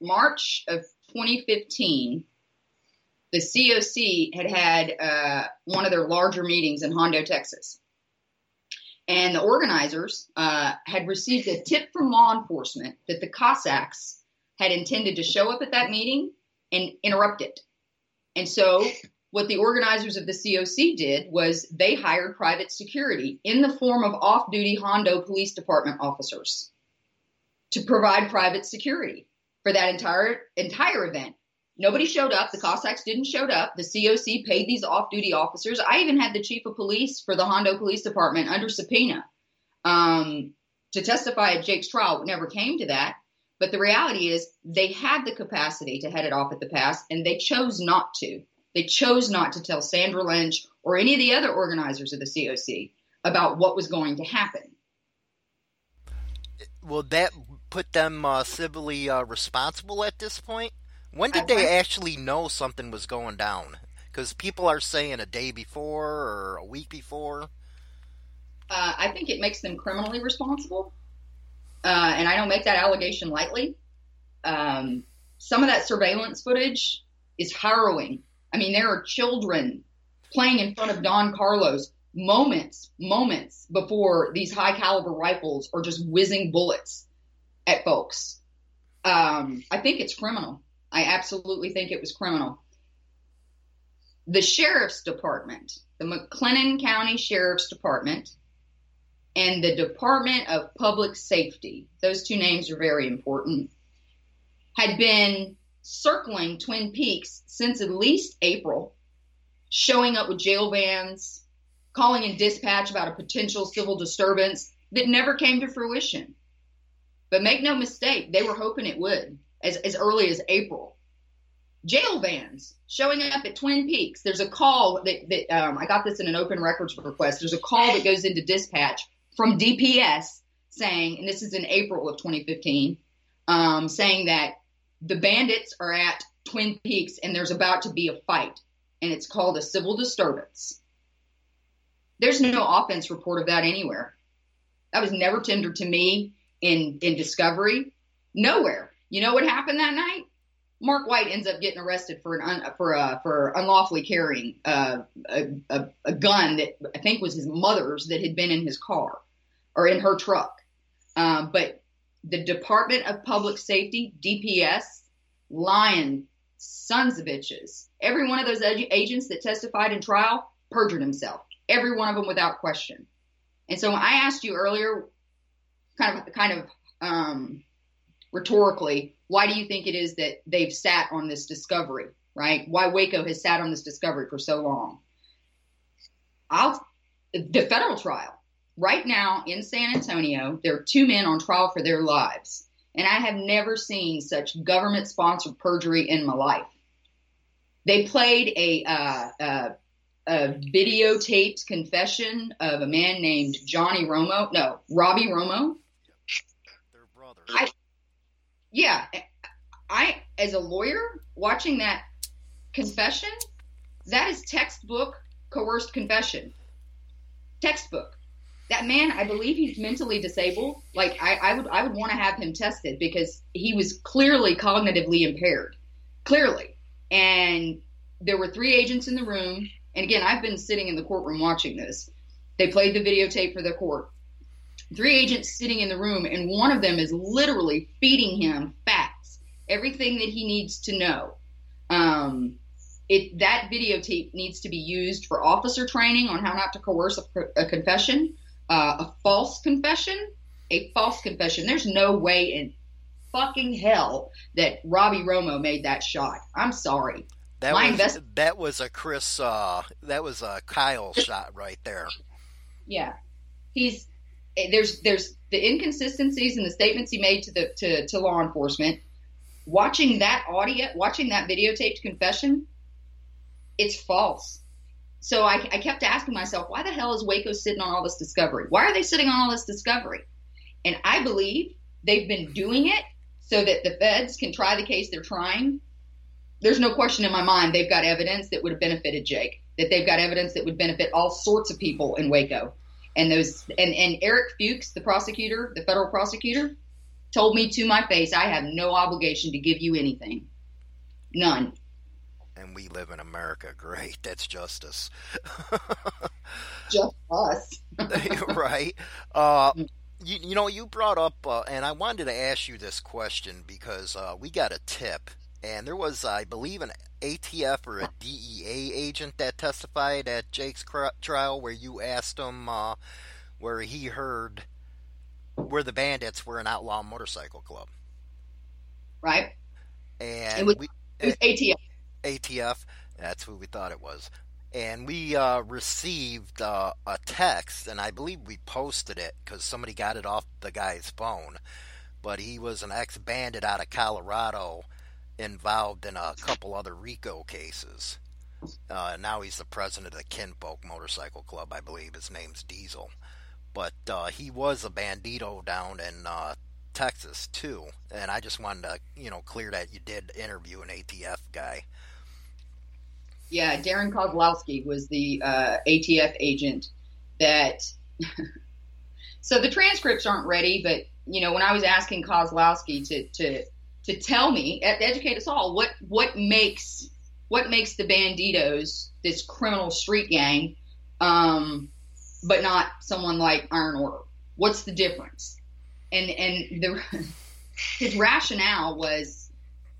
March of 2015, the COC had had uh, one of their larger meetings in Hondo, Texas. And the organizers uh, had received a tip from law enforcement that the Cossacks had intended to show up at that meeting and interrupt it. And so, what the organizers of the COC did was they hired private security in the form of off duty Hondo Police Department officers to provide private security for that entire entire event. Nobody showed up. The Cossacks didn't show up. The COC paid these off-duty officers. I even had the chief of police for the Hondo Police Department under subpoena um, to testify at Jake's trial. It never came to that. But the reality is, they had the capacity to head it off at the pass, and they chose not to. They chose not to tell Sandra Lynch or any of the other organizers of the COC about what was going to happen. Will that put them uh, civilly uh, responsible at this point? When did I- they I- actually know something was going down? Because people are saying a day before or a week before. Uh, I think it makes them criminally responsible, uh, and I don't make that allegation lightly. Um, some of that surveillance footage is harrowing. I mean, there are children playing in front of Don Carlos moments, moments before these high caliber rifles are just whizzing bullets at folks. Um, I think it's criminal. I absolutely think it was criminal. The sheriff's department, the McLennan County Sheriff's Department, and the Department of Public Safety, those two names are very important, had been circling Twin Peaks since at least April, showing up with jail vans, calling in dispatch about a potential civil disturbance that never came to fruition. But make no mistake, they were hoping it would as, as early as April. Jail vans showing up at Twin Peaks. There's a call that, that um, I got this in an open records request. There's a call that goes into dispatch from DPS saying, and this is in April of 2015, um, saying that the bandits are at Twin Peaks and there's about to be a fight, and it's called a civil disturbance. There's no offense report of that anywhere. That was never tendered to me in in Discovery. Nowhere. You know what happened that night? Mark White ends up getting arrested for an un, for uh, for unlawfully carrying uh, a, a a gun that I think was his mother's that had been in his car or in her truck. Um, but the Department of Public Safety (DPS) lying sons of bitches. Every one of those ag- agents that testified in trial perjured himself. Every one of them without question. And so when I asked you earlier, kind of kind of um, rhetorically, why do you think it is that they've sat on this discovery, right? Why Waco has sat on this discovery for so long? I'll the federal trial right now in San Antonio. There are two men on trial for their lives, and I have never seen such government-sponsored perjury in my life. They played a uh, uh, a videotaped confession of a man named Johnny Romo, no, Robbie Romo. Their brother. I, yeah, I as a lawyer watching that confession, that is textbook coerced confession. Textbook. That man, I believe he's mentally disabled. Like I, I would, I would want to have him tested because he was clearly cognitively impaired, clearly. And there were three agents in the room. And again, I've been sitting in the courtroom watching this. They played the videotape for the court three agents sitting in the room, and one of them is literally feeding him facts, everything that he needs to know. Um, it that videotape needs to be used for officer training on how not to coerce a, a confession, uh, a false confession, a false confession. There's no way in fucking hell that Robbie Romo made that shot. I'm sorry. That My was invest- that was a Chris. Uh, that was a Kyle shot right there. Yeah, he's Eh, there's there's the inconsistencies in the statements he made to the to, to law enforcement. Watching that audio, watching that videotaped confession, it's false. So I, I kept asking myself, why the hell is Waco sitting on all this discovery? Why are they sitting on all this discovery? And I believe they've been doing it so that the feds can try the case they're trying. There's no question in my mind they've got evidence that would have benefited Jake, that they've got evidence that would benefit all sorts of people in Waco. And those and, and Eric Fuchs, the prosecutor, the federal prosecutor, told me to my face, I have no obligation to give you anything. None. And we live in America. Great. That's justice. Just us. right. Uh, you, you know, you brought up, uh, and I wanted to ask you this question because uh, we got a tip, and there was, I believe, an ATF or a DEA agent that testified at Jake's trial where you asked him uh, where he heard where the bandits were an outlaw motorcycle club. Right. And it was, we, it was ATF. ATF. That's who we thought it was. And we uh, received uh, a text, and I believe we posted it because somebody got it off the guy's phone. But he was an ex bandit out of Colorado involved in a couple other RICO cases. Uh, now he's the president of the Kinfolk Motorcycle Club, I believe. His name's Diesel. But uh, he was a bandido down in uh, Texas, too. And I just wanted to, you know, clear that you did interview an ATF guy. Yeah, Darren Kozlowski was the uh, ATF agent that. so the transcripts aren't ready, but you know when I was asking Kozlowski to to to tell me, at educate us all, what what makes what makes the Bandidos this criminal street gang, um, but not someone like Iron Order? What's the difference? And and the his rationale was,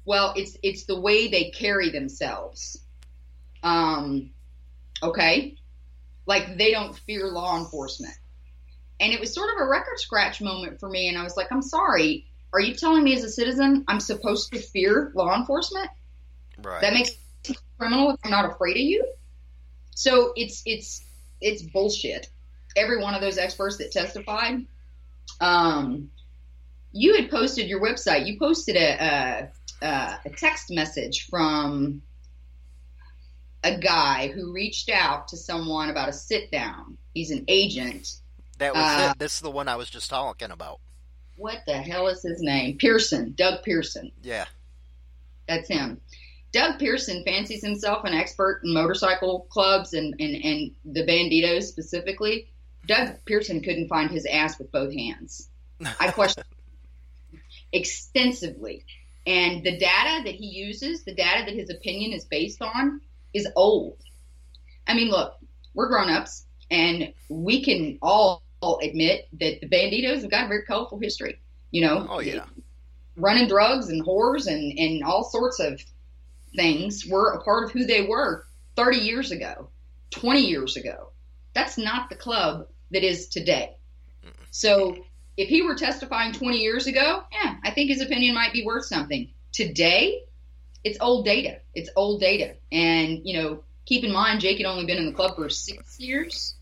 well, it's it's the way they carry themselves um, okay, like they don't fear law enforcement. And it was sort of a record scratch moment for me. And I was like, I'm sorry. Are you telling me as a citizen I'm supposed to fear law enforcement? Right. That makes me criminal if I'm not afraid of you. So it's it's it's bullshit. Every one of those experts that testified, um, you had posted your website. You posted a, a, a text message from a guy who reached out to someone about a sit down. He's an agent. That was uh, it. This is the one I was just talking about. What the hell is his name? Pearson. Doug Pearson. Yeah. That's him. Doug Pearson fancies himself an expert in motorcycle clubs and, and, and the bandidos specifically. Doug Pearson couldn't find his ass with both hands. I question extensively. And the data that he uses, the data that his opinion is based on, is old. I mean, look, we're grown ups, and we can all admit that the bandidos have got a very colorful history. You know, oh yeah, running drugs and whores and and all sorts of things were a part of who they were 30 years ago, 20 years ago. That's not the club that is today. So if he were testifying 20 years ago, yeah, I think his opinion might be worth something. Today, it's old data. It's old data. And, you know, keep in mind, Jake had only been in the club for six years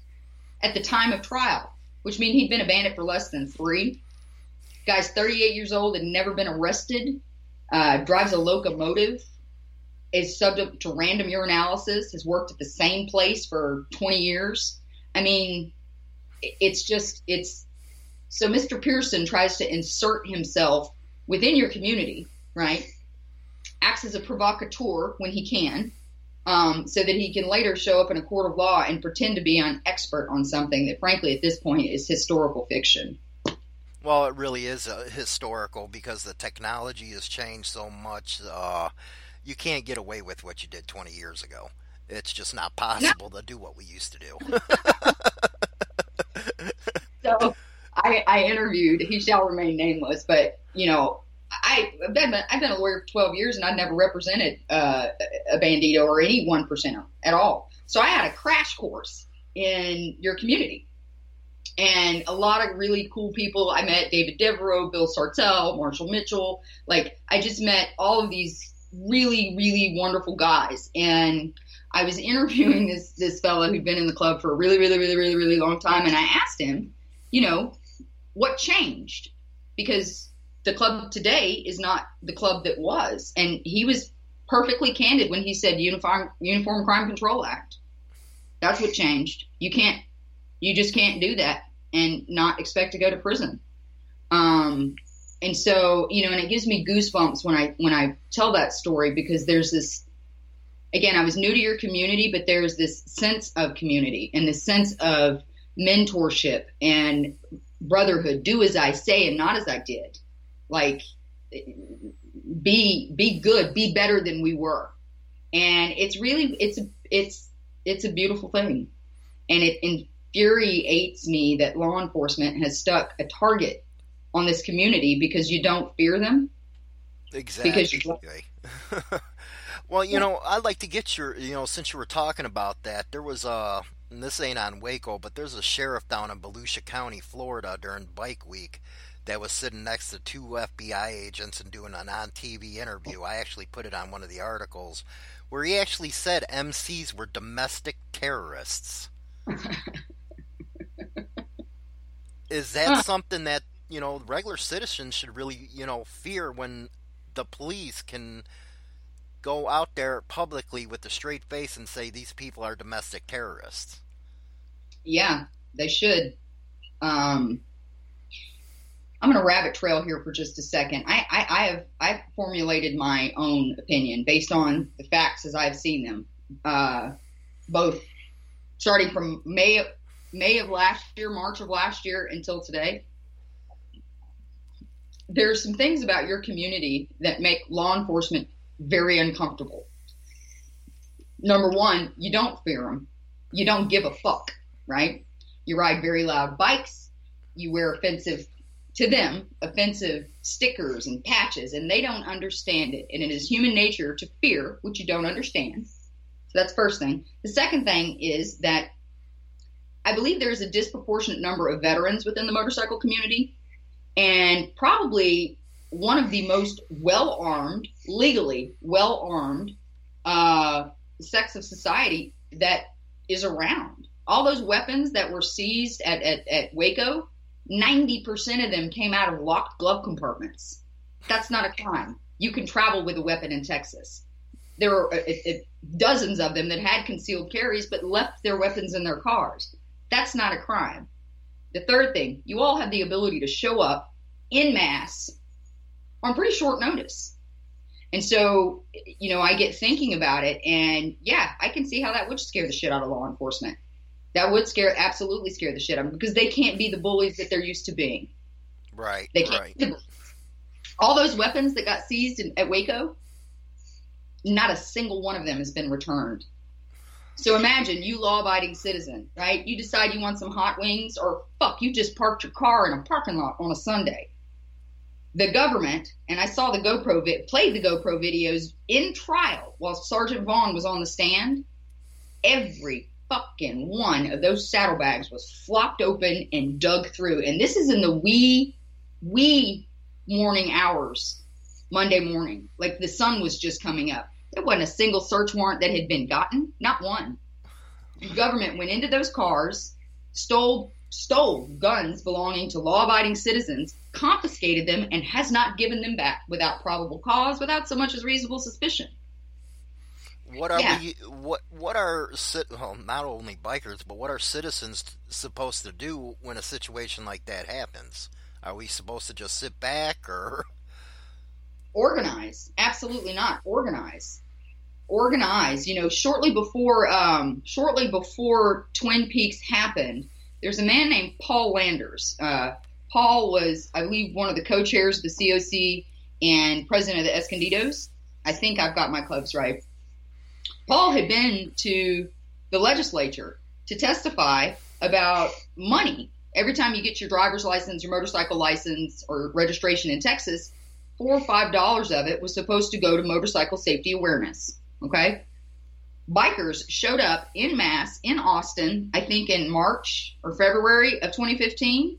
at the time of trial, which means he'd been a bandit for less than three. Guy's 38 years old, had never been arrested, uh, drives a locomotive, is subject to random urinalysis, has worked at the same place for 20 years. I mean, it's just, it's so Mr. Pearson tries to insert himself within your community, right? acts as a provocateur when he can, um, so that he can later show up in a court of law and pretend to be an expert on something that, frankly, at this point is historical fiction. Well, it really is uh, historical because the technology has changed so much. Uh, you can't get away with what you did 20 years ago. It's just not possible no. to do what we used to do. so I, I interviewed, he shall remain nameless, but, you know, I, have been I've been a lawyer for 12 years and I've never represented uh, a bandido or any one percenter at all. So I had a crash course in your community, and a lot of really cool people. I met David Devereaux, Bill Sartell, Marshall Mitchell. Like I just met all of these really really wonderful guys, and I was interviewing this this fellow who'd been in the club for a really really really really really long time, and I asked him, you know, what changed? Because the club today is not the club that was. And he was perfectly candid when he said Uniform, Uniform Crime Control Act. That's what changed. You can't, you just can't do that and not expect to go to prison. Um, and so, you know, and it gives me goosebumps when I when I tell that story because there's this. Again, I was new to your community, but there's this sense of community and this sense of mentorship and brotherhood. Do as I say and not as I did. Like, be be good, be better than we were, and it's really it's a it's it's a beautiful thing, and it infuriates me that law enforcement has stuck a target on this community because you don't fear them. Exactly. Because well, you know, I'd like to get your, you know, since you were talking about that, there was a, and this ain't on Waco, but there's a sheriff down in Volusia County, Florida, during Bike Week that was sitting next to two FBI agents and doing an on TV interview. I actually put it on one of the articles where he actually said MCs were domestic terrorists. Is that something that you know regular citizens should really you know fear when the police can go out there publicly with a straight face and say these people are domestic terrorists? yeah, they should. Um, I'm going to rabbit trail here for just a second. I, I, I have I've formulated my own opinion based on the facts as I've seen them, uh, both starting from May May of last year, March of last year until today. There's some things about your community that make law enforcement very uncomfortable. Number one, you don't fear them. You don't give a fuck, right? You ride very loud bikes. You wear offensive to them offensive stickers and patches, and they don't understand it. And it is human nature to fear, which you don't understand. So that's first thing. The second thing is that I believe there is a disproportionate number of veterans within the motorcycle community, and probably one of the most well armed, legally well armed uh, sects of society that is around. All those weapons that were seized at, at, at Waco, 90% of them came out of locked glove compartments. That's not a crime. You can travel with a weapon in Texas. There were uh, uh, dozens of them that had concealed carries but left their weapons in their cars. That's not a crime. The third thing, you all have the ability to show up in mass on pretty short notice. And so, you know, I get thinking about it, and yeah, I can see how that would scare the shit out of law enforcement. That would scare, absolutely scare the shit out of them because they can't be the bullies that they're used to being. Right. They can't. right. All those weapons that got seized in, at Waco, not a single one of them has been returned. So imagine you law-abiding citizen, right? You decide you want some hot wings, or fuck, you just parked your car in a parking lot on a Sunday. The government, and I saw the GoPro vid, played the GoPro videos in trial while Sergeant Vaughn was on the stand. Every fucking one of those saddlebags was flopped open and dug through, and this is in the wee, wee morning hours, Monday morning. Like the sun was just coming up. There wasn't a single search warrant that had been gotten, not one. The government went into those cars, stole stole guns belonging to law-abiding citizens, confiscated them, and has not given them back without probable cause, without so much as reasonable suspicion. What are Yeah. we? What what are well, not only bikers, but what are citizens supposed to do when a situation like that happens? Are we supposed to just sit back, or? Organize. Absolutely not. Organize. Organize. You know shortly before um, shortly before twin peaks happened there's a man named paul landers. Uh, paul was i believe one of the co-chairs of the coc and president of the escondidos. I think i've got my clubs right paul had been to the legislature to testify about money every time you get your driver's license your motorcycle license or registration in texas four or five dollars of it was supposed to go to motorcycle safety awareness. Okay. Bikers showed up in mass in Austin, I think in March or February of 2015,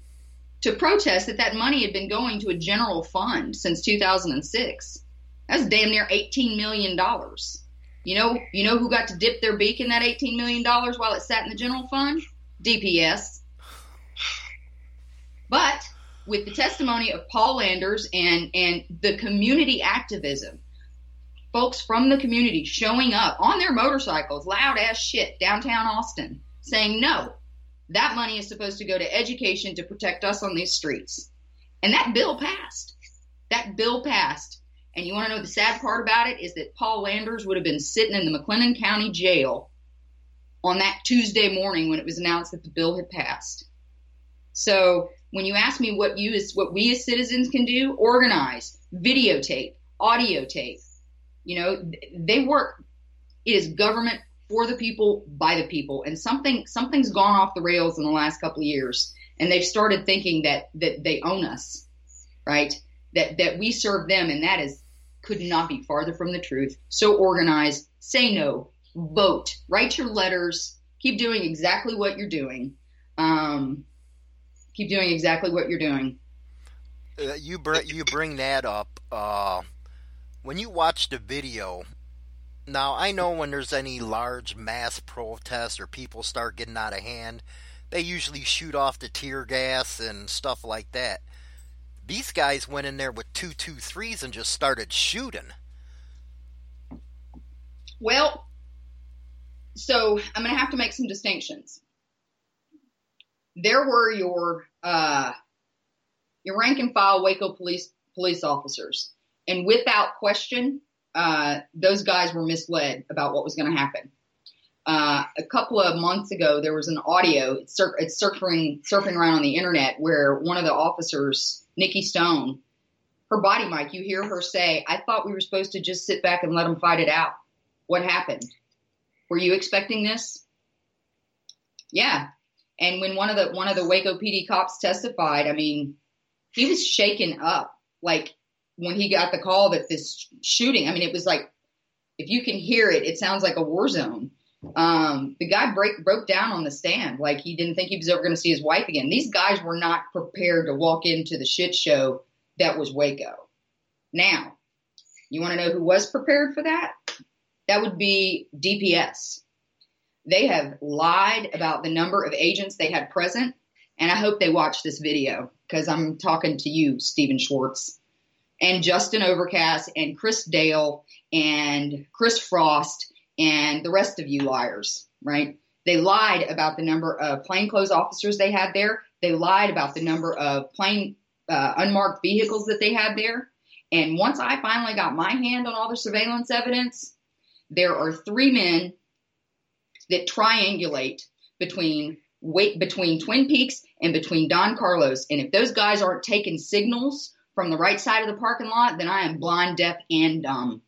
to protest that that money had been going to a general fund since 2006. That's damn near 18 million dollars. You know, you know who got to dip their beak in that 18 million dollars while it sat in the general fund? DPS. But with the testimony of Paul Landers and and the community activism, folks from the community showing up on their motorcycles, loud as shit, downtown Austin, saying no, that money is supposed to go to education to protect us on these streets, and that bill passed. That bill passed. And you want to know the sad part about it is that Paul Landers would have been sitting in the McLennan County Jail on that Tuesday morning when it was announced that the bill had passed. So when you ask me what you as what we as citizens can do, organize, videotape, audio tape. You know, they work. It is government for the people by the people, and something something's gone off the rails in the last couple of years, and they've started thinking that that they own us, right? That that we serve them, and that is could not be farther from the truth. So organize, say no, vote, write your letters, keep doing exactly what you're doing. Um, keep doing exactly what you're doing. Uh, you bring you bring that up. Uh, when you watch the video, now I know when there's any large mass protest or people start getting out of hand, they usually shoot off the tear gas and stuff like that. These guys went in there with two two threes and just started shooting. Well, so I'm going to have to make some distinctions. There were your uh, your rank and file Waco police police officers, and without question, uh, those guys were misled about what was going to happen. Uh, a couple of months ago, there was an audio. It's, cir- it's surfing surfing around on the internet where one of the officers, Nikki Stone, her body mic, you hear her say, "I thought we were supposed to just sit back and let them fight it out. What happened? Were you expecting this?" Yeah. And when one of the one of the Waco PD cops testified, I mean, he was shaken up. Like when he got the call that this shooting, I mean, it was like if you can hear it, it sounds like a war zone. Um, the guy break, broke down on the stand like he didn't think he was ever going to see his wife again. These guys were not prepared to walk into the shit show that was Waco. Now, you want to know who was prepared for that? That would be DPS. They have lied about the number of agents they had present, and I hope they watch this video because I'm talking to you, Stephen Schwartz, and Justin Overcast, and Chris Dale, and Chris Frost, and the rest of you liars, right? They lied about the number of plainclothes officers they had there. They lied about the number of plain uh, unmarked vehicles that they had there. And once I finally got my hand on all the surveillance evidence, there are three men that triangulate between wait between Twin Peaks and between Don Carlos. And if those guys aren't taking signals from the right side of the parking lot, then I am blind, deaf, and dumb.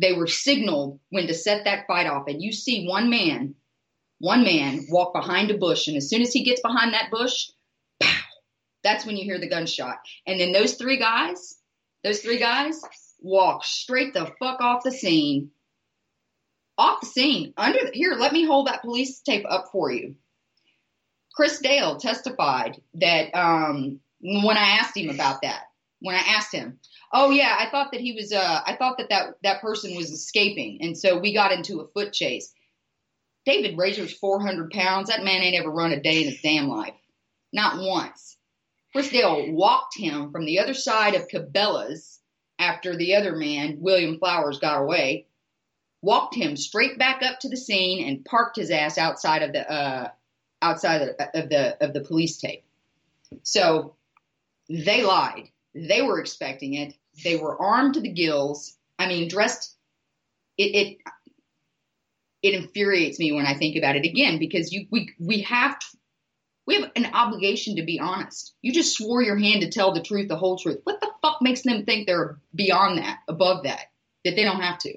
They were signaled when to set that fight off. And you see one man, one man walk behind a bush, and as soon as he gets behind that bush, pow, that's when you hear the gunshot. And then those three guys, those three guys walk straight the fuck off the scene off the scene. Under the, here, let me hold that police tape up for you. Chris Dale testified that um, when I asked him about that, when I asked him, oh yeah, I thought that he was, uh, I thought that, that that person was escaping, and so we got into a foot chase. David Razor's 400 pounds. That man ain't ever run a day in his damn life, not once. Chris Dale walked him from the other side of Cabela's after the other man, William Flowers, got away walked him straight back up to the scene and parked his ass outside of the uh, outside of the, of the of the police tape. So they lied. They were expecting it. They were armed to the gills. I mean, dressed. It it it infuriates me when I think about it again because you we we have we have an obligation to be honest. You just swore your hand to tell the truth, the whole truth. What the fuck makes them think they're beyond that, above that, that they don't have to?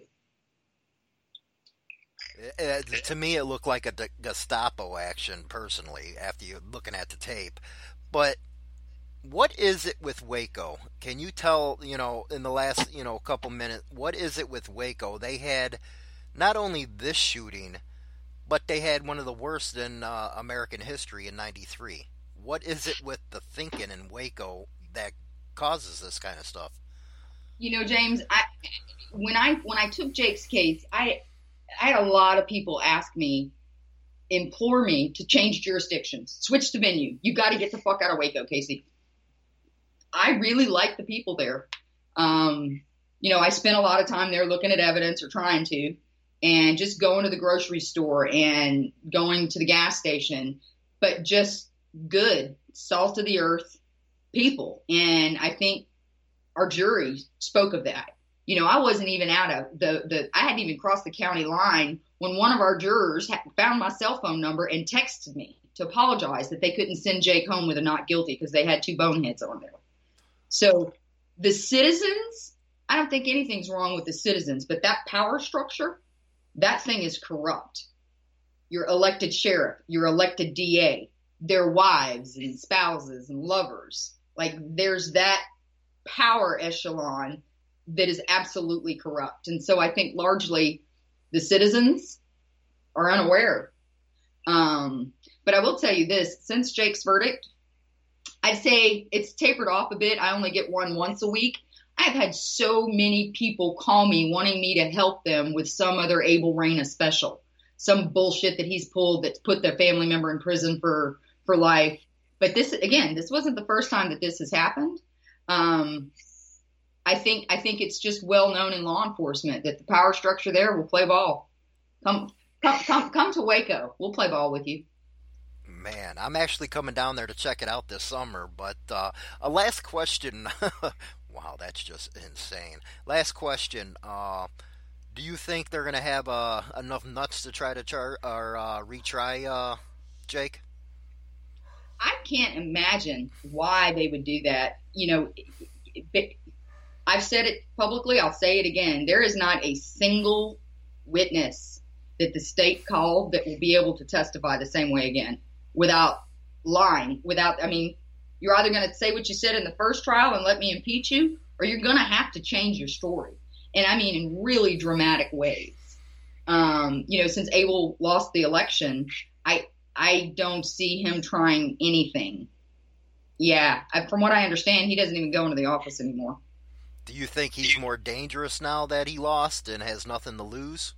Uh, to me, it looked like a Gestapo action, personally, after you looking at the tape. But what is it with Waco? Can you tell, you know, in the last, you know, couple minutes, what is it with Waco? They had not only this shooting, but they had one of the worst in uh, American history in '93. What is it with the thinking in Waco that causes this kind of stuff? You know, James, I when I when I took Jake's case, I I had a lot of people ask me, implore me to change jurisdictions, switch the venue. You got to get the fuck out of Waco, Casie. I really like the people there. Um, you know, I spent a lot of time there looking at evidence or trying to, and just going to the grocery store and going to the gas station, but just good, salt of the earth people. And I think our jury spoke of that. You know, I wasn't even out of the, the I hadn't even crossed the county line when one of our jurors found my cell phone number and texted me to apologize that they couldn't send Jake home with a not guilty because they had two boneheads on there. So the citizens, I don't think anything's wrong with the citizens, but that power structure, that thing is corrupt. Your elected sheriff, your elected DA, their wives and spouses and lovers. Like there's that power echelon that is absolutely corrupt. And so I think largely the citizens are unaware. Um, but I will tell you this since Jake's verdict, I'd say it's tapered off a bit. I only get one once a week. I've had so many people call me wanting me to help them with some other Abel Reyna special, some bullshit that he's pulled that's put their family member in prison for for life. But this again, this wasn't the first time that this has happened. Um, I think I think it's just well known in law enforcement that the power structure there will play ball. Come come come come to Waco. We'll play ball with you. Man, I'm actually coming down there to check it out this summer. But uh, a last question. wow, that's just insane. Last question. Uh, do you think they're going to have uh, enough nuts to try to char- or uh, retry uh, Jake? I can't imagine why they would do that. You know, I've said it publicly. I'll say it again. There is not a single witness that the state called that will be able to testify the same way again without lying. Without, I mean, you're either going to say what you said in the first trial and let me impeach you, or you're going to have to change your story. And I mean, in really dramatic ways. Um, you know, since Abel lost the election, I I don't see him trying anything. Yeah, I, from what I understand, he doesn't even go into the office anymore. Do you think he's more dangerous now that he lost and has nothing to lose?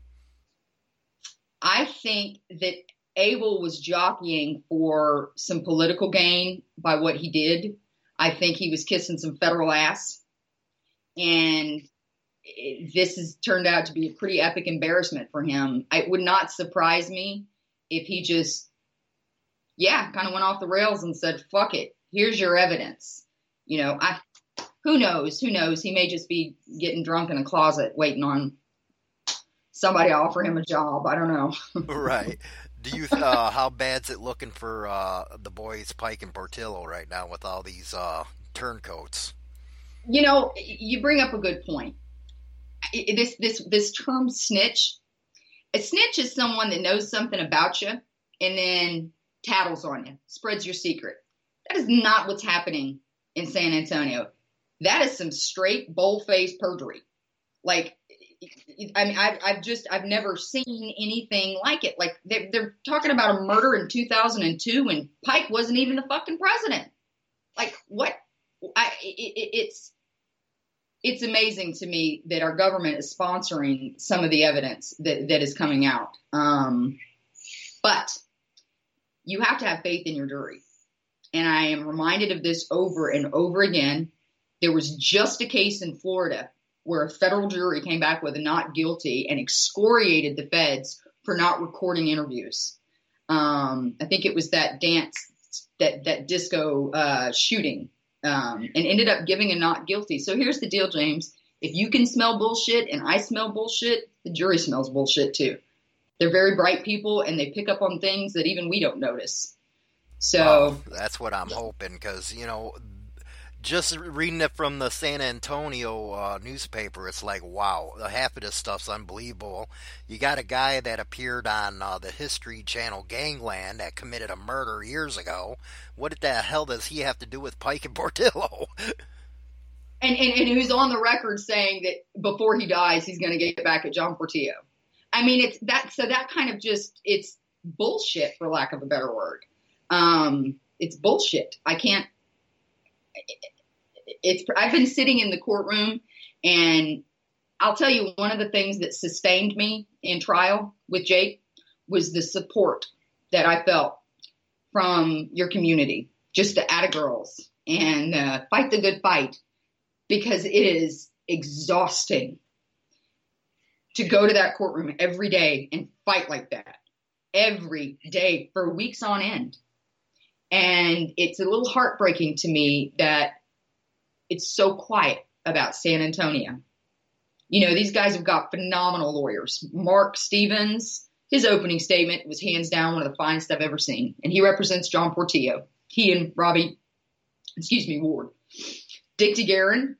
I think that Abel was jockeying for some political gain by what he did. I think he was kissing some federal ass. And this has turned out to be a pretty epic embarrassment for him. It would not surprise me if he just, yeah, kind of went off the rails and said, fuck it, here's your evidence. You know, I, who knows? Who knows? He may just be getting drunk in a closet waiting on somebody to offer him a job. I don't know. right. Do you? Uh, how bad's it looking for uh, the boys Pike and Portillo right now with all these uh, turncoats? You know, you bring up a good point. This this this term snitch. A snitch is someone that knows something about you and then tattles on you, spreads your secret. That is not what's happening in San Antonio. That is some straight bold-faced perjury. Like I mean, I've, I've just, I've never seen anything like it. Like they're, they're talking about a murder in 2002 when Pike wasn't even the fucking president. Like what? I, it, it's, it's amazing to me that our government is sponsoring some of the evidence that, that is coming out. Um, but you have to have faith in your jury. And I am reminded of this over and over again. There was just a case in Florida where a federal jury came back with a not guilty and excoriated the feds for not recording interviews. Um, I think it was that dance, that that disco uh, shooting, um, and ended up giving a not guilty. So here's the deal, James. If you can smell bullshit and I smell bullshit, the jury smells bullshit too. They're very bright people and they pick up on things that even we don't notice. So that's what I'm hoping because you know just reading it from the San Antonio uh, newspaper, it's like, wow, half of this stuff's unbelievable. You got a guy that appeared on uh, the History Channel Gangland that committed a murder years ago. What the hell does he have to do with Pike and Portillo? and, and, and who's on the record saying that before he dies, he's going to get back at John Portillo. I mean, it's that, so that kind of just, it's bullshit, for lack of a better word. Um, it's bullshit. I can't, it's I've been sitting in the courtroom and I'll tell you one of the things that sustained me in trial with Jake was the support that I felt from your community, just the Atta girls. and uh, fight the good fight because it is exhausting to go to that courtroom every day and fight like that every day for weeks on end. And it's a little heartbreaking to me that it's so quiet about San Antonio. You know, these guys have got phenomenal lawyers. Mark Stevens, his opening statement was hands down one of the finest I've ever seen. And he represents John Portillo. He and Robbie, excuse me, Ward. Dick DeGuerin,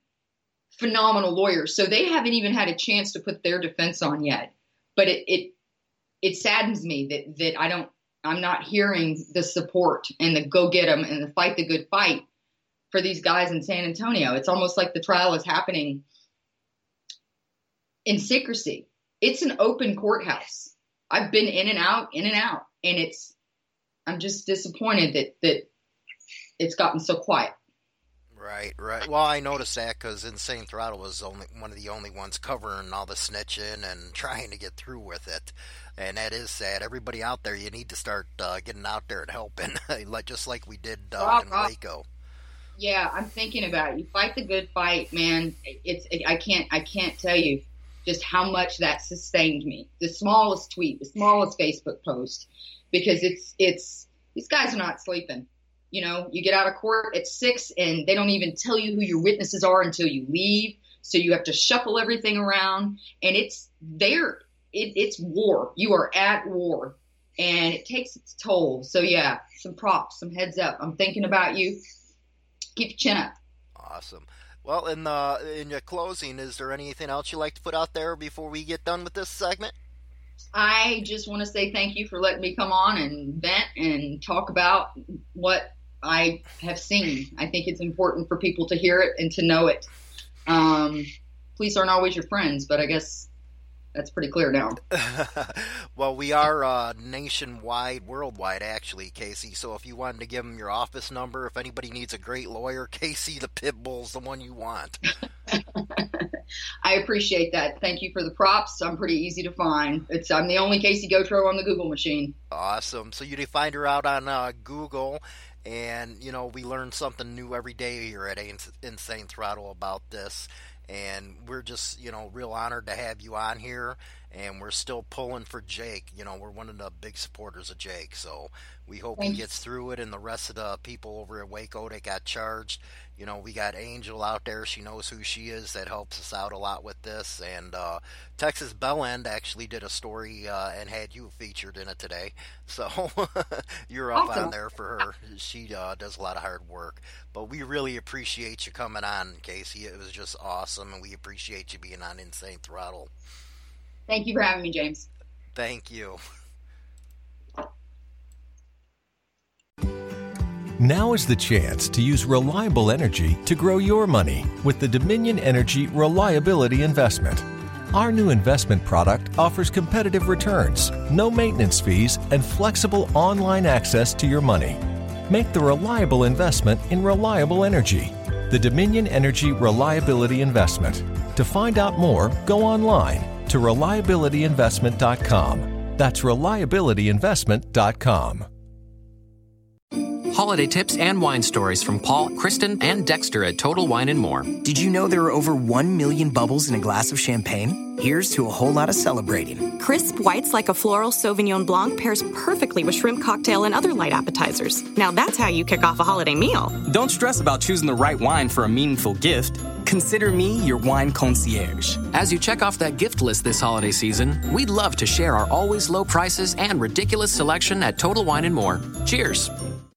phenomenal lawyers. So they haven't even had a chance to put their defense on yet. But it, it it saddens me that that I don't I'm not hearing the support and the go get them and the fight the good fight for these guys in San Antonio. It's almost like the trial is happening in secrecy. It's an open courthouse. I've been in and out, in and out, and it's I'm just disappointed that that it's gotten so quiet. Right, right. Well, I noticed that because Insane Throttle was only one of the only ones covering all the snitching and trying to get through with it, and that is sad. Everybody out there, you need to start uh, getting out there and helping, like just like we did uh, in. Waco. Yeah, I'm thinking about it. You fight the good fight, man. It's I can't I can't tell you just how much that sustained me. The smallest tweet, the smallest Facebook post, because it's it's these guys are not sleeping. You know, you get out of court at six and they don't even tell you who your witnesses are until you leave. So you have to shuffle everything around and it's there. It, it's war. You are at war and it takes its toll. So yeah, some props, some heads up. I'm thinking about you. Keep your chin up. Awesome. Well, in the in your closing, is there anything else you'd like to put out there before we get done with this segment? I just want to say thank you for letting me come on and vent and talk about what I have seen. I think it's important for people to hear it and to know it. Um, police aren't always your friends, but I guess that's pretty clear now. well, we are uh, nationwide, worldwide, actually, Casie. So if you wanted to give them your office number, if anybody needs a great lawyer, Casie the Pitbull's the one you want. I appreciate that. Thank you for the props. I'm pretty easy to find. It's I'm the only Casie Gotro on the Google machine. Awesome. So you can find her out on uh, Google, and you know we learn something new every day here at Insane Throttle about this and we're just you know real honored to have you on here and we're still pulling for jake. You know we're one of the big supporters of jake so we hope Thanks. he gets through it and the rest of the people over at waco that got charged. You know we got angel out there. She knows who she is. That helps us out a lot with this and uh, texas bellend actually did a story uh, and had you featured in it today. So you're up Awesome. on there for her. She uh, does a lot of hard work. But we really appreciate you coming on casie. It was just awesome and we appreciate you being on insane throttle Thank you for having me, James. thank you Now is the chance to use reliable energy to grow your money with the Dominion Energy Reliability Investment. Our new investment product offers competitive returns, no maintenance fees, and flexible online access to your money. Make the reliable investment in reliable energy. The Dominion Energy Reliability Investment. To find out more, go online to reliabilityinvestment.com. That's reliabilityinvestment.com. Holiday tips and wine stories from Paul, Kristen, and Dexter at Total Wine and More. Did you know there are over 1 million bubbles in a glass of champagne? Here's to a whole lot of celebrating. Crisp whites like a floral Sauvignon Blanc pairs perfectly with shrimp cocktail and other light appetizers. Now that's how you kick off a holiday meal. Don't stress about choosing the right wine for a meaningful gift. Consider me your wine concierge. As you check off that gift list this holiday season, we'd love to share our always low prices and ridiculous selection at Total Wine and More. Cheers!